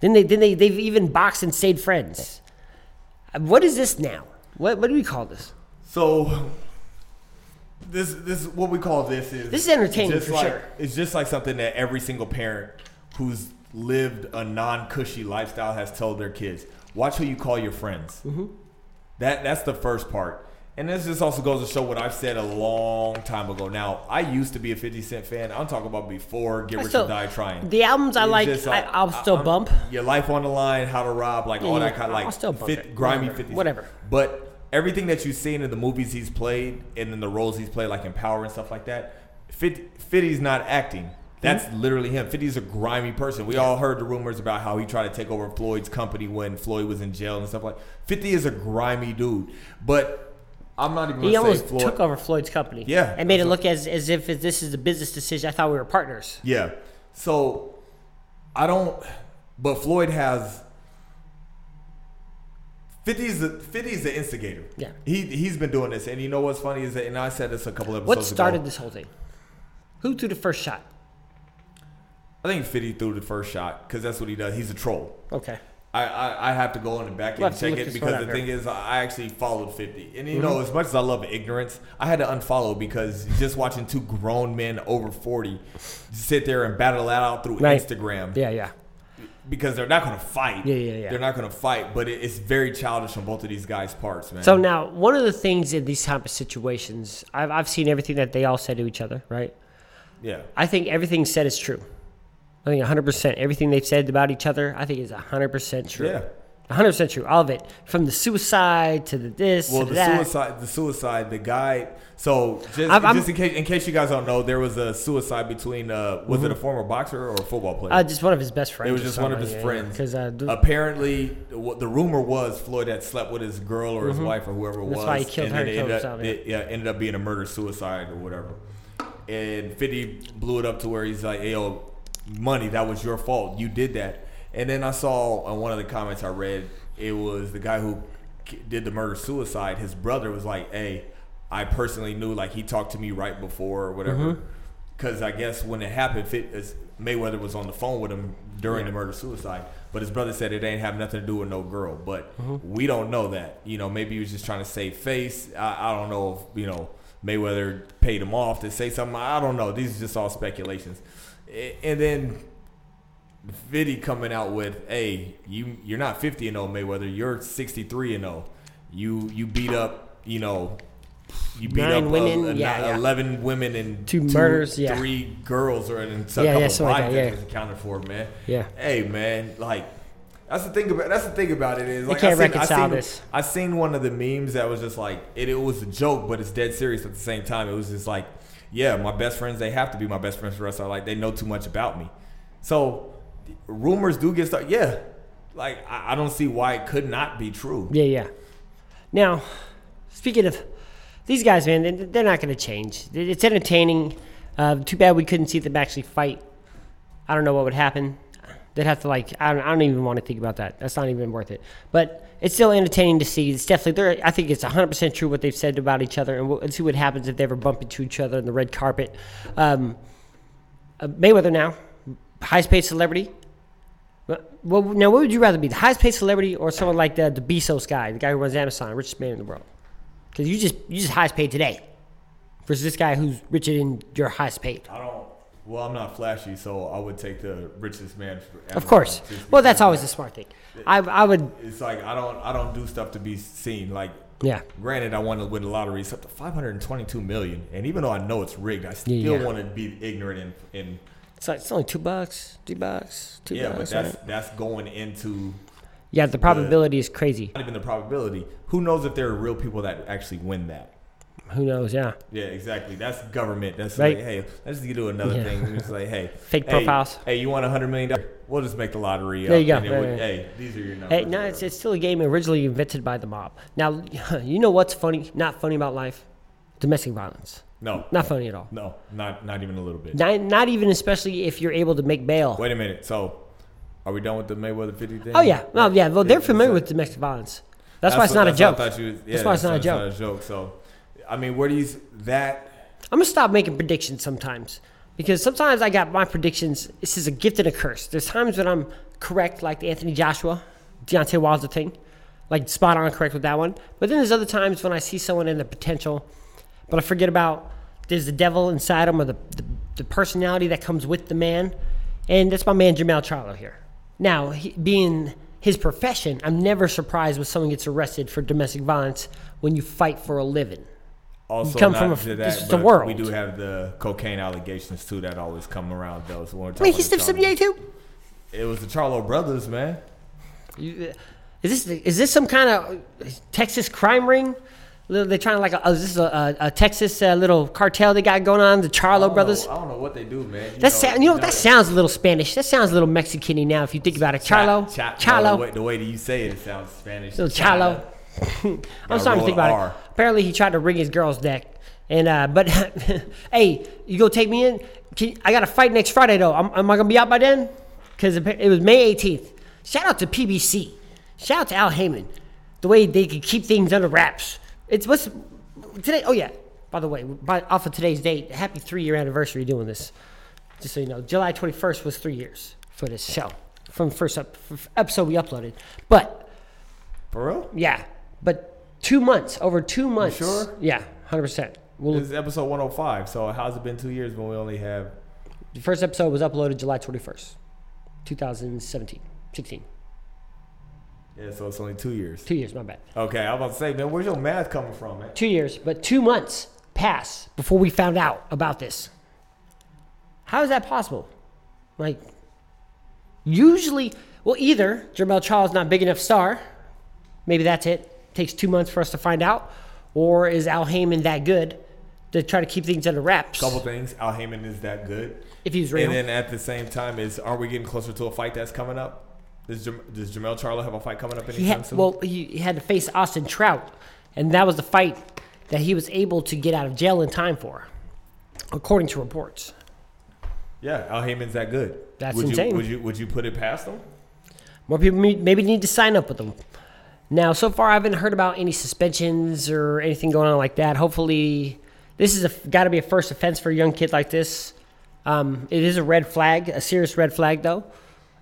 Then they then they they've even boxed and stayed friends. What is this now? What what do we call this? so this this what we call this is This is entertaining for like, sure. It's just like something that every single parent who's lived a non-cushy lifestyle has told their kids. Watch who you call your friends. Mm-hmm. That that's the first part. And this just also goes to show what I've said a long time ago. Now, I used to be a 50 Cent fan. I'm talking about before Get Rich or Die Trying. the albums I like, just I- I'll still I'm- bump. Your Life on the Line, How to Rob, like all that kind of like I'll still bump fit, it. grimy Whatever. 50s. Whatever. But everything that you've seen in the movies he's played and in the roles he's played, like in Power and stuff like that, 50, 50's not acting. That's literally him. 50's a grimy person. We all heard the rumors about how he tried to take over Floyd's company when Floyd was in jail and stuff like 50 is a grimy dude. But I'm not even He going to say almost Floyd. took over Floyd's company. Yeah, and made it look as as if this is a business decision. I thought we were partners. Yeah. So I don't but Floyd has 50's the 50's the instigator. Yeah. He he's been doing this and you know what's funny is that and I said this a couple of What started ago. this whole thing? Who threw the first shot? I think 50 threw the first shot cuz that's what he does. He's a troll. Okay. I, I, I have to go in and back We'll and check it because the up thing is I actually followed 50. And you Mm-hmm. know, as much as I love ignorance, I had to unfollow because just watching two grown men over 40 sit there and battle that out through Right. Instagram. Yeah, yeah. because they're not going to fight. Yeah, yeah, yeah. They're not going to fight, but it, it's very childish on both of these guys' parts, man. So now, one of the things in these type of situations, I've, I've seen everything that they all said to each other, right? yeah, I think everything said is true. I think 100%. Everything they've said about each other, I think is 100% true. Yeah. 100% true. All of it. From the suicide to the this well, the that. suicide, the suicide, the guy. So just, just in case, in case you guys don't know, there was a suicide between. Uh, was it a former boxer or a football player? Uh, just one of his best friends. it was just one of his friends. Because uh, Apparently, what the rumor was Floyd had slept with his girl or his wife or whoever it Mm-hmm. That's was. why he killed and her then and it ended up, himself, it, yeah, ended up being a murder suicide or whatever. And 50 blew it up to where he's like, "Hey, yo, money, that was your fault. You did that." And then I saw on one of the comments I read, it was the guy who did the murder suicide. His brother was like, "Hey, I personally knew like he talked to me right before or whatever." Mm-hmm. Because I guess when it happened, Fit, Mayweather was on the phone with him during the murder suicide. But his brother said it ain't have nothing to do with no girl. But Mm-hmm. we don't know that. You know, maybe he was just trying to save face. I, I don't know if, you know, Mayweather paid him off to say something. I don't know. These are just all speculations. A- And then Viddy coming out with, "Hey, you you're not 50 and 0 Mayweather. You're 63 and 0. You you beat up, you know, you beat Nine up women, uh, yeah, ni- yeah. 11 women and Two murders, yeah. three girls, or and some Yeah, couple yeah, of like that, yeah. was accounted for, man. Yeah. Hey, man, like that's the thing about that's the thing about it is like can't I seen, reconcile I seen, this. I seen one of the memes that was just like it, it was a joke, but it's dead serious at the same time. It was just like, yeah, my best friends they have to be my best friends for us. rest like. They know too much about me, so rumors do get started. Yeah, like I, I don't see why it could not be true. Yeah, yeah. Now, speaking of these guys, man, they- they're not going to change. It's entertaining. Uh, too bad we couldn't see them actually fight. I don't know what would happen. They'd have to like. I don't, I don't even want to think about that. That's not even worth it. But it's still entertaining to see. It's definitely. They're, I think it's 100 percent true what they've said about each other, and we'll let's see what happens if they ever bump into each other on the red carpet. Um, uh, Mayweather now, highest paid celebrity. Well, now what would you rather be, the highest paid celebrity or someone like the the Bezos guy, the guy who runs Amazon, richest man in the world? Because you just you just highest paid today, versus this guy who's richer than your highest paid. I don't. Well, I'm not flashy, so I would take the richest man. For Of course. Well, that's always the smart thing. I I would It's like I don't I don't do stuff to be seen. Like yeah Granted, I want to win the lottery. It's up to 522 million, and even though I know it's rigged, I still Yeah, yeah. want to be ignorant and, and It's like it's only two bucks, three bucks, two yeah. But bucks. that's right? that's going into Yeah, the probability is crazy. not even the probability. Who knows if there are real people that actually win that? Who knows? Yeah, Yeah, exactly. That's government. That's Right. like, hey, let's just do another Yeah. thing. It's just like, hey, (laughs) Fake hey, profiles. Hey, you want a hundred million dollars? We'll just make the lottery. There up, you go. Right, we- right. Hey, these are your numbers. Hey, no, it's, it's still a game originally invented by the mob. Now, (laughs) you know what's funny? Not funny about life? Domestic violence. No, Not funny at all. no, not not even a little bit. Not, not even especially if you're able to make bail. Wait a minute. So, are we done with the Mayweather 50 thing? Oh yeah, no, yeah. Well, they're familiar with domestic violence. That's, why it's not a joke. I thought you was- yeah, That's why it's not a joke. Not a joke. So, I mean, where do you s- that? I'm gonna stop making predictions sometimes because sometimes I got my predictions. This is a gift and a curse. There's times when I'm correct, like the Anthony Joshua, Deontay Wilder thing, like spot on correct with that one. But then there's other times when I see someone in the potential, but I forget about there's the devil inside them or the, the, the personality that comes with the man, and that's my man Jermell Charlo here. Now, he, being his profession, I'm never surprised when someone gets arrested for domestic violence when you fight for a living. Also, come from a- this that, is the world. We do have the cocaine allegations too that always come around. Though, so when Wait, he sniffed some yay too? It was the Charlo brothers, man. You, is this is this some kind of Texas crime ring? Little- They're trying to like, a, is this a, a, a Texas uh, little cartel they got going on? The Charlo don't brothers. know- I don't know what they do, man. You That know, sound, you know, that sounds a little Spanish. That sounds a little Mexican-y now if you think about it. Charlo, Cha- cha- Charlo, no, the, way, the way that you say it, it sounds Spanish. little Charlo. (laughs) I'm starting to think about it. Apparently, he tried to wring his girl's neck, and uh, but (laughs) hey, you go take me in. Can, I got a fight next Friday though. Am, am I gonna be out by then? Because it was May 18th. Shout out to PBC. Shout out to Al Haymon. The way they could keep things under wraps. It's what's today. Oh yeah. By the way, by, off of today's date, happy three-year anniversary doing this. Just so you know, July 21st was three years for this show from the first up, episode we uploaded. But For real? yeah, but two months, over two months. sure? Yeah, hundred percent. Well, This is episode 105. So how's it been two years when we only have? the first episode was uploaded July twenty first, 2017, 16. Yeah, so it's only two years. Two years, my bad. Okay, I was about to say, man, where's your math coming from, man? Two years, but two months passed before we found out about this. How is that possible? Like, usually, well, either Jermell Charlo's not big enough star, maybe that's it. Takes two months for us to find out, or is Al Haymon that good to try to keep things under wraps? Couple things. Al Haymon is that good. If he's real. And then at the same time, is are we getting closer to a fight that's coming up? Does, Jam- does Jermell Charlo have a fight coming up anytime He had, soon? well, he, he had to face Austin Trout, and that was the fight that he was able to get out of jail in time for, according to reports. yeah, Al Haymon's that good. That's would insane. You, would you would you put it past him? More people maybe need to sign up with them. Now, so far, I haven't heard about any suspensions or anything going on like that. Hopefully, this is a, got to be a first offense for a young kid like this. Um, it is a red flag, a serious red flag, though.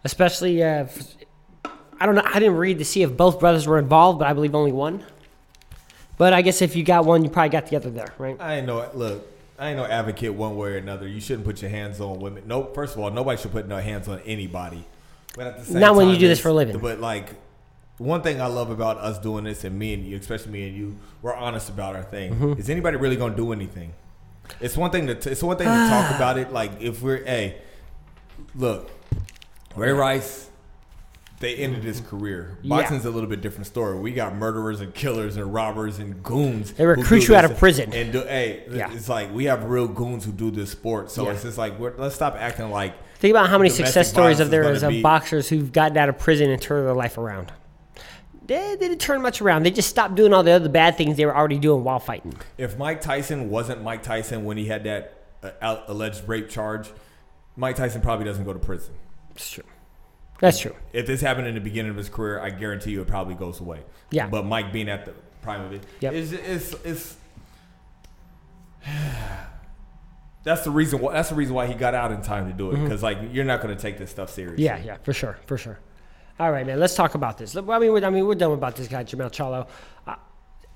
Especially, uh, if- I don't know. I didn't read to see if both brothers were involved, but I believe only one. But I guess if you got one, you probably got the other there, right? I ain't no look. I ain't no advocate one way or another. You shouldn't put your hands on women. No, first of all, nobody should put no hands on anybody. But at the same Not when you do this for a living. But like, one thing I love about us doing this, and me and you, especially me and you, we're honest about our thing. Mm-hmm. Is anybody really gonna do anything? It's one thing to t- it's one thing to talk (sighs) about it. Like if we're hey, look, Ray Rice. They ended his career. Yeah. Boxing's a little bit different story. We got murderers and killers and robbers and goons. They recruit you out of prison. And do, hey, Yeah. it's like we have real goons who do this sport. So Yeah. it's just like we're, let's stop acting like Think about how many success stories of there is of boxers who've gotten out of prison and turned their life around. They, didn't turn much around. They just stopped doing all the other bad things they were already doing while fighting. if Mike Tyson wasn't Mike Tyson when he had that uh, alleged rape charge, Mike Tyson probably doesn't go to prison. It's true. That's true. If this happened in the beginning of his career, I guarantee you it probably goes away. Yeah. But Mike being at the prime of it, Yep. it's, it's, it's (sighs) that's the reason why that's the reason why he got out in time to do it because like you're not going to take this stuff seriously. Mm-hmm. Yeah, yeah, for sure, for sure. All right, man. Let's talk about this. I mean, we're, I mean, we're done about this guy, Jermell Charlo. I,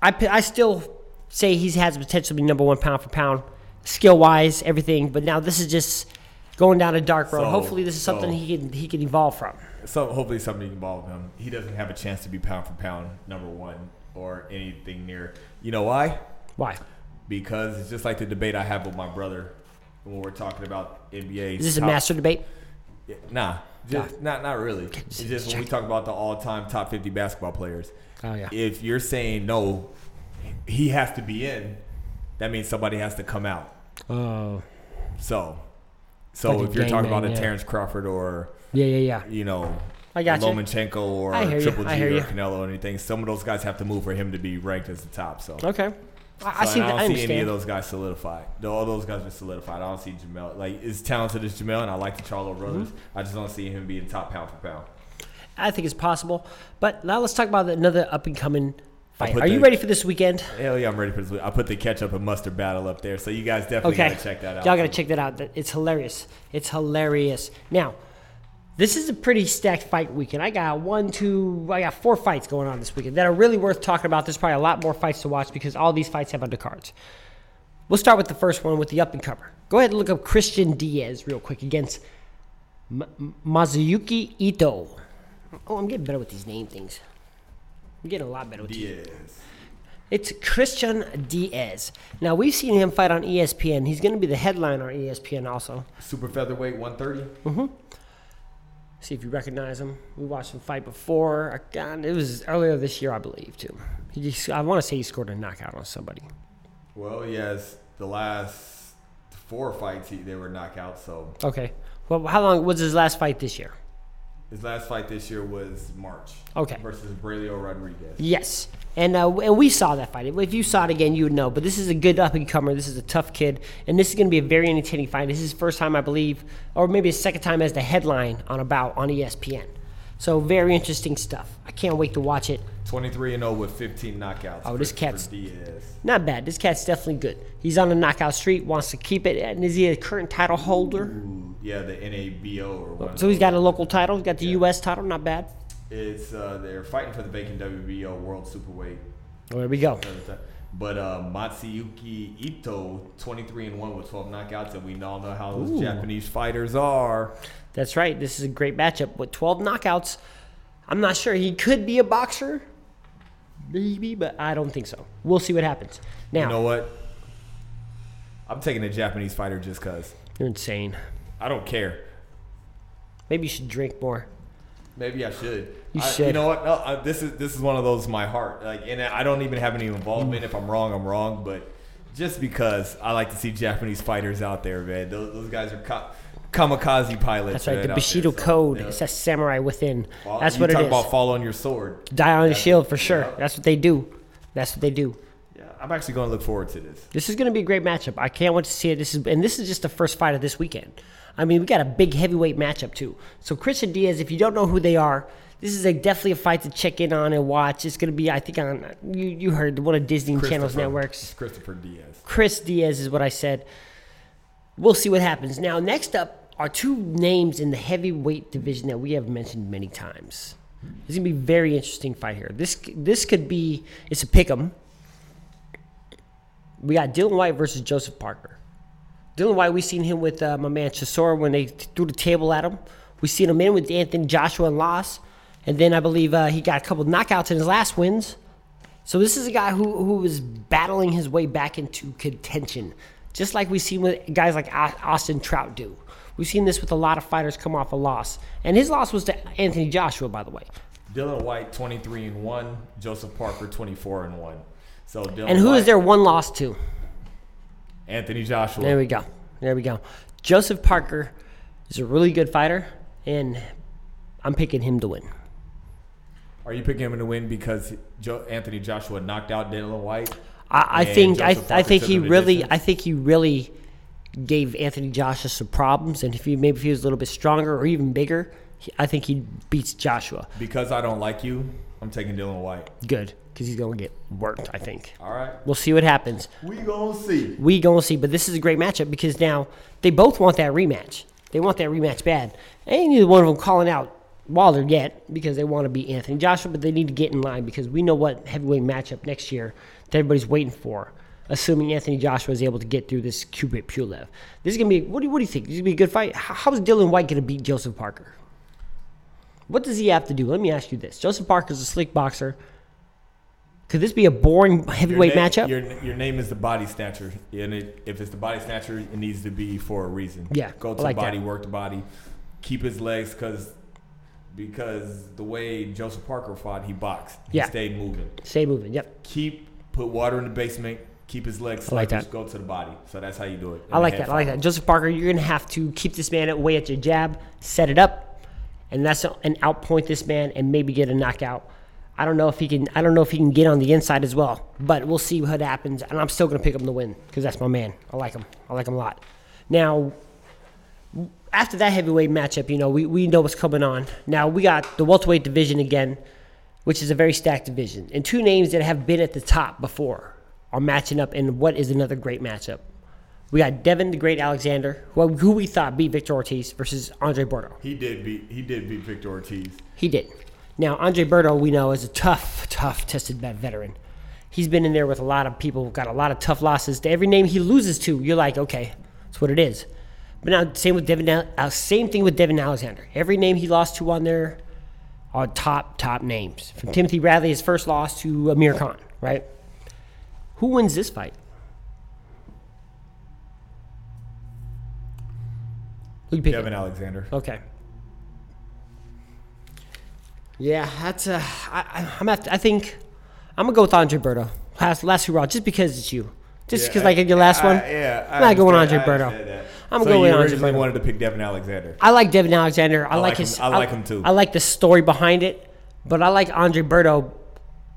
I, I still say he has the potential to be number one pound for pound, skill wise, everything. But now this is just going down a dark road. So- Hopefully, this is something so- he can he can evolve from. So hopefully somebody can involve him. He doesn't have a chance to be pound for pound number one or anything near. You know why? Why? Because it's just like the debate I have with my brother when we're talking about NBA. Is this a master debate? Yeah, Nah, just, not not really. It's just when we talk about the all-time top 50 basketball players. Oh yeah. If you're saying no, he has to be in. That means somebody has to come out. Oh. So, so Like if you're talking man, about a yeah. Terrence Crawford or Yeah, yeah, yeah. you know, I got you. Lomachenko or I hear you. Triple G or. Canelo or anything, some of those guys have to move for him to be ranked as the top. So Okay. I, I So, see. I I don't see any of those guys solidified. All those guys are solidified. I don't see Jermell like as talented as Jermell, and I like the Charlo brothers. Mm-hmm. I just don't see him being top pound for pound. I think it's possible. But now let's talk about another up and coming fight. Are you ready for this weekend? Hell yeah, I'm ready for this. I put the ketchup and mustard battle up there, so you guys definitely Okay. gotta check that out. Y'all gotta check that out. It's hilarious. It's hilarious. Now, this is a pretty stacked fight weekend. I got one, two, I got four fights going on this weekend that are really worth talking about. There's probably a lot more fights to watch because all these fights have undercards. We'll start with the first one with the up and comer. Go ahead and look up Christian Diaz real quick against M- Masayuki Ito. Oh, I'm getting better with these name things. I'm getting a lot better with these. Diaz. It's Christian Diaz. Now we've seen him fight on ESPN. He's going to be the headline on ESPN also. Super featherweight 130. Mm-hmm. See if you recognize him. We watched him fight before. God, it was earlier this year, I believe, too. He just, I want to say he scored a knockout on somebody. Well, yes, the last four fights. He, they were knockouts. So Okay. Well, how long was his last fight this year? His last fight this year was March. Okay. Versus Braulio Rodriguez. Yes, and uh, and we saw that fight. If you saw it again, you would know. But this is a good up and comer. This is a tough kid, and this is going to be a very entertaining fight. This is his first time, I believe, or maybe his second time as the headline on a bout on ESPN. So very interesting stuff. I can't wait to watch it. 23 and 0 with 15 knockouts. Oh, this cat's-. Not bad. This cat's definitely good. He's on a knockout street, wants to keep it, and is he a current title holder? Ooh, yeah, the NABO or one. So he's got a local title. He's got the U.S. title. Not bad. It's uh, they're fighting for the vacant WBO World Superweight. Well, there we go. But uh, Masayuki Ito, 23 and 1 with 12 knockouts, and we all know how those Japanese fighters are. That's right. This is a great matchup with 12 knockouts. I'm not sure. He could be a boxer, maybe, but I don't think so. We'll see what happens. Now, You know what? I'm taking a Japanese fighter just because. you're insane. I don't care. Maybe you should drink more. Maybe I should. You I- You know what? No, I, this is this is one of those my heart. Like, and I don't even have any involvement. If I'm wrong, I'm wrong. But just because I like to see Japanese fighters out there, man. Those, those guys are ka- kamikaze pilots. That's right. The Bushido there. So, Code. yeah. It's that samurai within. Well, That's what it talk is. about following your sword. Die on the That's- shield for sure. yeah. That's what they do. That's what they do. Yeah, I'm actually going to look forward to this. This is going to be a great matchup. I can't wait to see it. This is and this is just the first fight of this weekend. I mean, we got a big heavyweight matchup too. So Christian Diaz, if you don't know who they are, this is a, definitely a fight to check in on and watch. It's going to be, I think, on you, you heard one of Disney Channel's networks. Christopher Diaz. Chris Diaz is what I said. We'll see what happens. Now, next up are two names in the heavyweight division that we have mentioned many times. It's gonna be a very interesting fight here. This this could be it's a pick 'em. We got Dillian Whyte versus Joseph Parker. Dillian Whyte, we seen him with uh, my man Chisora when they threw the table at him. We seen him in with Anthony Joshua and Loss, and then I believe uh, he got a couple knockouts in his last wins. So this is a guy who who is battling his way back into contention, just like we've seen with guys like Austin Trout do. We've seen this with a lot of fighters come off a loss, and his loss was to Anthony Joshua, by the way. Dillian Whyte 23 and 1, Joseph Parker 24 and 1. So Dylan And who White, is their one loss to? Anthony Joshua. There we go. There we go. Joseph Parker is a really good fighter, and I'm picking him to win. Are you picking him to win because Anthony Joshua knocked out Dillian Whyte? I, I think I, Joseph I think he really? I think he really gave Anthony Joshua some problems, and if he maybe if he was a little bit stronger or even bigger, he, I think he beats Joshua. Because I don't like you, I'm taking Dillian Whyte. Good, because he's gonna get worked. I think All right. we'll see what happens. We gonna see. We gonna see, but this is a great matchup because now they both want that rematch. They want that rematch bad. Ain't neither one of them calling out Wilder yet because they want to beat Anthony Joshua, but they need to get in line because we know what heavyweight matchup next year that everybody's waiting for. Assuming Anthony Joshua is able to get through this Kubrat Pulev, this is gonna be. What do you, what do you think? This is gonna be a good fight. How, how is Dillian Whyte gonna beat Joseph Parker? What does he have to do? Let me ask you this: Joseph Parker's a slick boxer. Could this be a boring heavyweight na- matchup? Your, your name is the body snatcher, and it, if it's the body snatcher, it needs to be for a reason. Yeah, go to like body, that. work the body, keep his legs, because because the way Joseph Parker fought, he boxed. He Yeah. stayed moving. Stay moving. Yep. Keep put water in the basement. Keep his legs I like that. Go to the body. So that's how you do it. I like that. I like that. Joseph Parker, you're gonna have to keep this man away at your jab, set it up, and that's and outpoint this man and maybe get a knockout. I don't know if he can. I don't know if he can get on the inside as well. But we'll see what happens. And I'm still going to pick him to win because that's my man. I like him. I like him a lot. Now, after that heavyweight matchup, you know, we, we know what's coming on. Now we got the welterweight division again, which is a very stacked division, and two names that have been at the top before are matching up in what is another great matchup. We got Devon the Great Alexander, who, who we thought beat Victor Ortiz, versus Andre Berto. He did beat he did beat Victor Ortiz. He did. Now, Andre Berto, we know, is a tough, tough, tested veteran. He's been in there with a lot of people, got a lot of tough losses. To every name he loses to, you're like, okay, that's what it is. But now, same with Devon. Uh, same thing with Devon Alexander. Every name he lost to on there are top, top names. From Timothy Bradley, his first loss to Amir Khan, right? Who wins this fight? Who you picking? Devon Alexander. Okay. Yeah, that's uh, I, I'm at, I think I'm gonna go with Andre Berto. Last last hurrah, just because it's you. Just because I like your last I- one. yeah, I I'm not going Andre Berto. I'm so going you Andre originally wanted to pick Devon Alexander. I like Devon Alexander. I, like like his. him- I like him too. I like the story behind it, but I like Andre Berto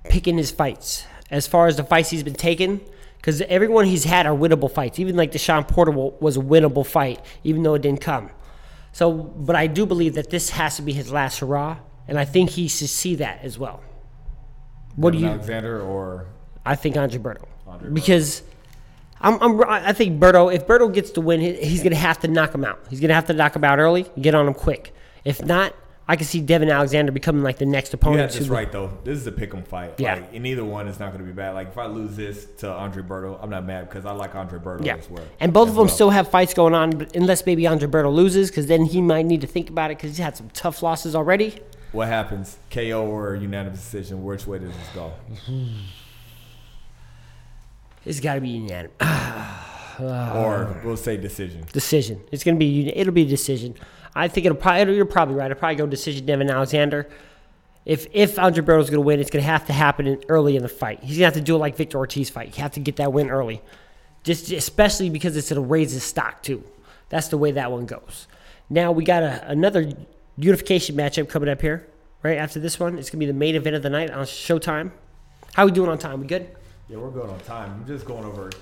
picking his fights as far as the fights he's been taking. Because everyone he's had are winnable fights. Even like the Sean Porter was a winnable fight, even though it didn't come. So, but I do believe that this has to be his last hurrah, and I think he should see that as well. What Devon do you? Alexander or I think Andre Berto. Andre Berto. because I'm, I'm, I think Berto, if Berto gets to win, he's going to have to knock him out. He's going to have to knock him out early, get on him quick. If not, I can see Devon Alexander becoming like the next you opponent. had this to- right though. This is a pick 'em fight. Yeah. Like, and either one is not going to be bad. Like if I lose this to Andre Berto, I'm not mad because I like Andre Berto Yeah. as well. And both of them well. still have fights going on, but unless maybe Andre Berto loses, because then he might need to think about it because he's had some tough losses already. What happens? KO or unanimous decision? Which way does this go? (sighs) (sighs) (sighs) It's got to be unanimous. (sighs) (sighs) or we'll say decision. decision. It's going to be it'll be a decision. I think it'll probably you're probably right. It'll probably go decision Devon Alexander. If if Andre Berto's going to win, it's going to have to happen in, early in the fight. He's going to have to do it like Victor Ortiz fight. You have to get that win early, just especially because it's going to raise his stock too. That's the way that one goes. Now we got a, another unification matchup coming up here. Right after this one, it's going to be the main event of the night on Showtime. How we doing on time? We good? Yeah, we're going on time. I'm just going over. (sighs)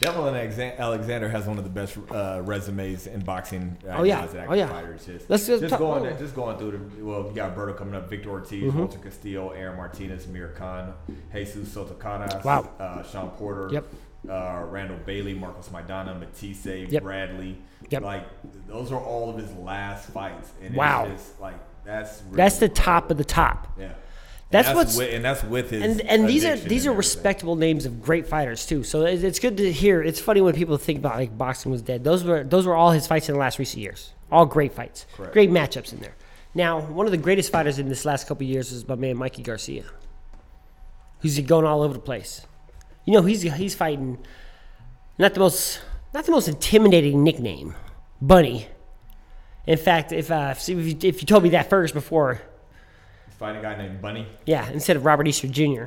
Devon Alexa- Alexander has one of the best uh, resumes in boxing. uh, Oh, yeah. Oh, yeah. Fighters. Just, Let's just just talk- going, oh. Mm-hmm. just going through the. Well, you got Berto coming up, Victor Ortiz, Walter Castillo, Aaron Martinez, Amir Khan, Jesus Soto Karass, Wow. uh, Sean Porter, Yep. uh, Randall Bailey, Marcos Maidana, Matthysse, Yep. Bradley. Yep. Like those are all of his last fights. And Wow. It's just, like that's really That's the top of the top. Yeah. That's and what's- with, and that's with his and and these are these are respectable names of great fighters too. So it's, it's good to hear. It's funny when people think about like boxing was dead. Those were those were all his fights in the last recent years. All great fights, Correct. great matchups in there. Now, one of the greatest fighters in this last couple years is my man Mikey Garcia. He's going all over the place. You know, he's he's fighting not the most not the most intimidating nickname, Bunny. In fact, if uh, if you, if you told me that first before, Fight a guy named Bunny. yeah, instead of Robert Easter Jr.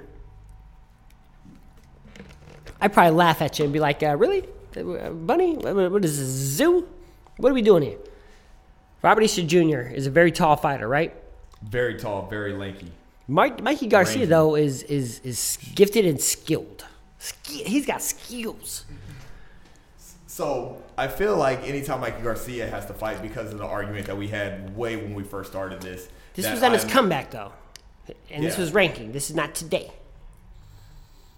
I'd probably laugh at you and be like, uh, "Really, Uh, Bunny? What what is this zoo? What are we doing here?" Robert Easter Jr. is a very tall fighter, right? Very tall, very lanky. Mike, Mikey Garcia Rangy. though is is is gifted and skilled. He's got skills. So I feel like anytime Mikey Garcia has to fight because of the argument that we had way when we first started this. This was on his I'm- comeback though, and this was ranking. This is not today.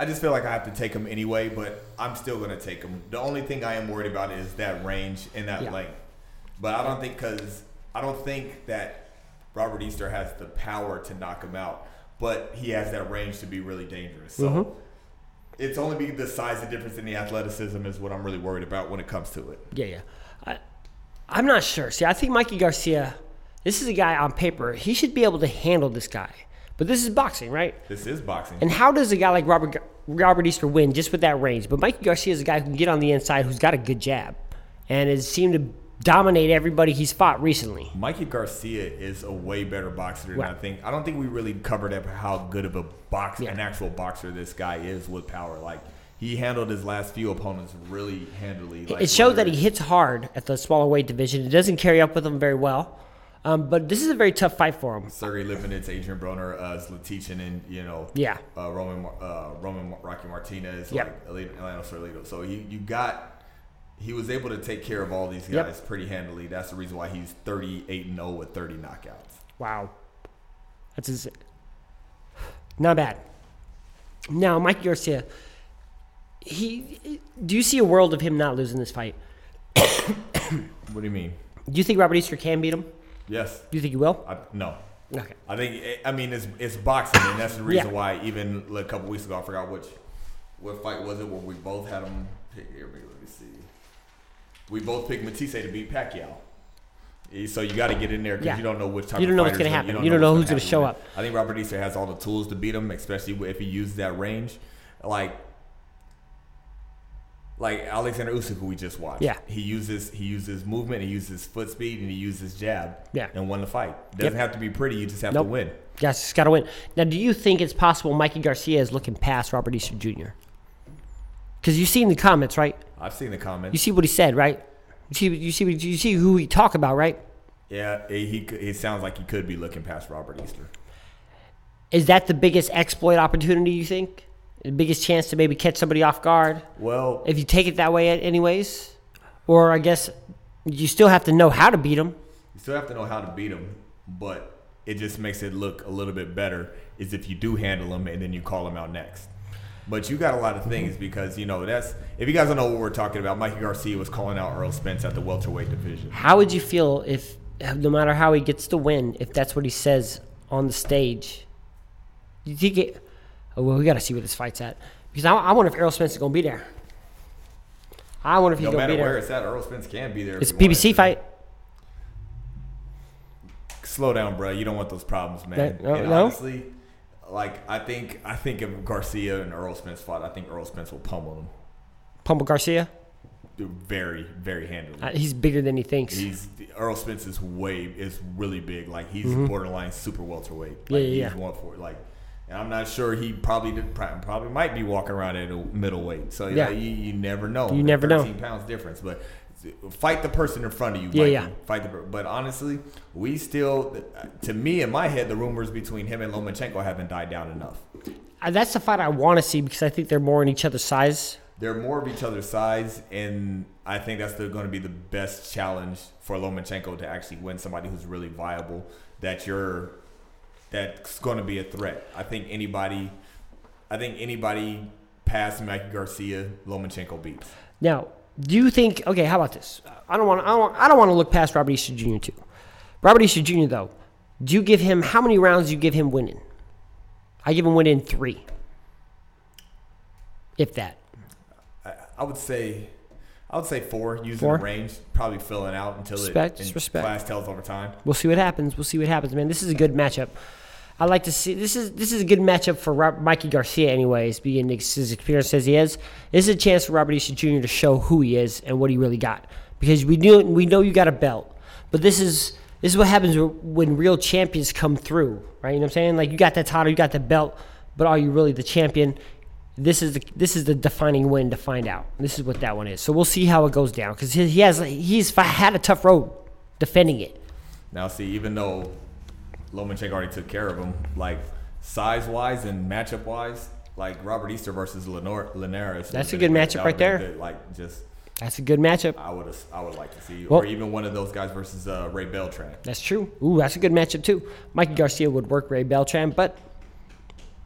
I just feel like I have to take him anyway, but I'm still going to take him. The only thing I am worried about is that range and that Yeah. length. But I don't think because I don't think that Robert Easter has the power to knock him out, but he has that range to be really dangerous. So Mm-hmm. it's only be the size of difference in the athleticism is what I'm really worried about when it comes to it. Yeah, yeah. I, I'm not sure. See, I think Mikey Garcia, this is a guy on paper, he should be able to handle this guy. But this is boxing, right? This is boxing. And how does a guy like Robert Robert Easter win just with that range? But Mikey Garcia is a guy who can get on the inside, who's got a good jab, and has seemed to dominate everybody he's fought recently. Mikey Garcia is a way better boxer than Right. I think. I don't think we really covered up how good of a box, Yeah. an actual boxer this guy is with power. Like he handled his last few opponents really handily. Like, it showed that he hits hard at the smaller weight division. It doesn't carry up with him very well. Um, but this is a very tough fight for him. Sergey Lipinets, Adrian Broner, uh, Zlaticanin, and you know, Yeah. uh, Roman uh, Roman Rocky Martinez, Yep. like Serlito. So you you got he was able to take care of all these Yep. guys pretty handily. That's the reason why he's 38 and 0 with 30 knockouts. Wow. That's his, not bad. Now, Mike Garcia, he do you see a world of him not losing this fight? What do you mean? Do you think Robert Easter can beat him? Yes. Do you think he will? I, no. Okay. I think I mean it's it's boxing, and that's the reason Yeah. why even like, a couple weeks ago I forgot which what fight was it where we both had him. Pick, here, let me see. We both picked Matthysse to beat Pacquiao. Eh, So you got to get in there because Yeah. you don't know which type. You don't know what's gonna happen. You don't know what's who's gonna show up. I think Robert Easter has all the tools to beat him, especially if he uses that range. Like like Alexander Usyk, who we just watched. Yeah. he uses he uses movement, he uses foot speed, and he uses jab. Yeah. and won the fight. Doesn't Yep. have to be pretty. You just have Nope. to win. Yes, he's got to win. Now, do you think it's possible Mikey Garcia is looking past Robert Easter Jr.? Because you see in the comments, right? I've seen the comments. You see what he said, right? You see, you see, you see who he talk about, right? Yeah, he, he he sounds like he could be looking past Robert Easter. Is that the biggest exploit opportunity you think? The biggest chance to maybe catch somebody off guard? Well, If you take it that way, anyways, or I guess you still have to know how to beat them. you still have to know how to beat them, but it just makes it look a little bit better is if you do handle them and then you call them out next. But you got a lot of things because you know that's if you guys don't know what we're talking about. Mikey Garcia was calling out Errol Spence at the welterweight division. How would you feel if, no matter how he gets the win, if that's what he says on the stage? Do you think it? Oh, well, we got to see where this fight's at because I, I wonder if Errol Spence is going to be there. I wonder if he's No going to be there. No matter where it's at, Errol Spence can be there. It's a PBC fight. Slow down, bro. You don't want those problems, man. That- no- and no? honestly, like I think I think if Garcia and Errol Spence fought, I think Errol Spence will pummel him. Pummel Garcia. Very, very handily. Uh, he's bigger than he thinks. He's Errol Spence is way is really big. Like he's borderline super welterweight. Like Mm-hmm. Yeah, yeah, he's yeah. one for like. And I'm not sure he probably did, probably might be walking around at a middleweight. So Yeah. you, you never know. You never know. 13 pounds difference, but fight the person in front of you. Yeah, yeah. Fight the. But honestly, we still, to me in my head, the rumors between him and Lomachenko haven't died down enough. Uh, that's the fight I want to see because I think they're more in each other's size. They're more of each other's size, and I think that's going to be the best challenge for Lomachenko to actually win somebody who's really viable. That you're, that's going to be a threat. I think anybody, I think anybody past Mikey Garcia, Lomachenko beats. Now, do you think? Okay, how about this? I don't want. I don't. I don't want to look past Robert Easter Jr. too. Robert Easter Jr. though, do you give him how many rounds? Do you give him winning? I give him winning three, if that. I, I would say, I would say four using Four? the range, probably filling out until Respect, it and respect. class tells over time. We'll see what happens. We'll see what happens, man. This is a good matchup. I like to see this is this is a good matchup for Mikey Garcia, anyways. Being his experience as he is, this is a chance for Robert Easter Jr. to show who he is and what he really got. Because we knew we know you got a belt, but this is this is what happens when real champions come through, right? You know what I'm saying? Like you got that title, you got the belt, but are you really the champion? This is the this is the defining win to find out. This is what that one is. So we'll see how it goes down because he has he's had a tough road defending it. Now, see, even though Lomachenko already took care of him, like size wise and matchup wise, like Robert Easter versus Lenore, Linares. That's a good matchup that right there. good, Like just, That's a good matchup. I would I would like to see, Well- or even one of those guys versus uh, Ray Beltran. That's true. Ooh, that's a good matchup too. Mikey Garcia would work Ray Beltran, but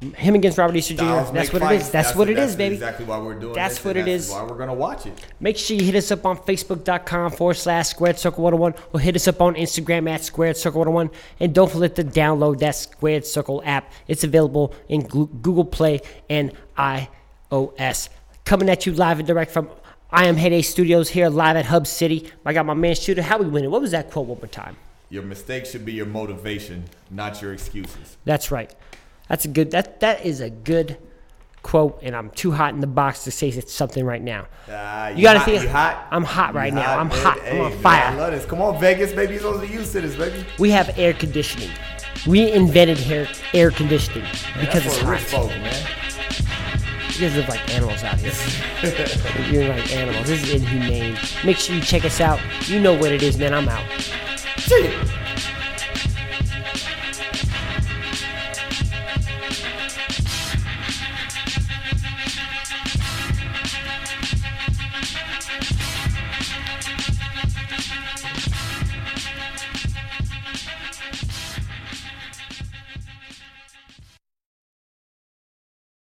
him against Robert Easter Jr. Styles That's make what it fights. is. That's, what it is, baby. Exactly why we're doing That's this, what and it that's is. Why we're gonna watch it. Make sure you hit us up on Facebook.com forward slash Squared Circle 101 or hit us up on Instagram at Squared Circle 101. And don't forget to download that Squared Circle app. It's available in Google Play and iOS. Coming at you live and direct from I Am Heyday Studios here live at Hub City. I got my man Shoota. How we winning? What was that quote one more time? Your mistakes should be your motivation, not your excuses. That's right. That's a good. That that is a good quote, and I'm too hot in the box to say it's something right now. Ah, You gotta hot, think- You hot? I'm hot You right now. I'm man. hot. I'm Hey, on man, fire. I love this. Come on, Vegas, baby. To be to this, baby. We have air conditioning. We invented air air conditioning because That's it's hot. folk, man. You guys live like animals out here. (laughs) You're like animals. This is inhumane. Make sure you check us out. You know what it is, man. I'm out. See ya.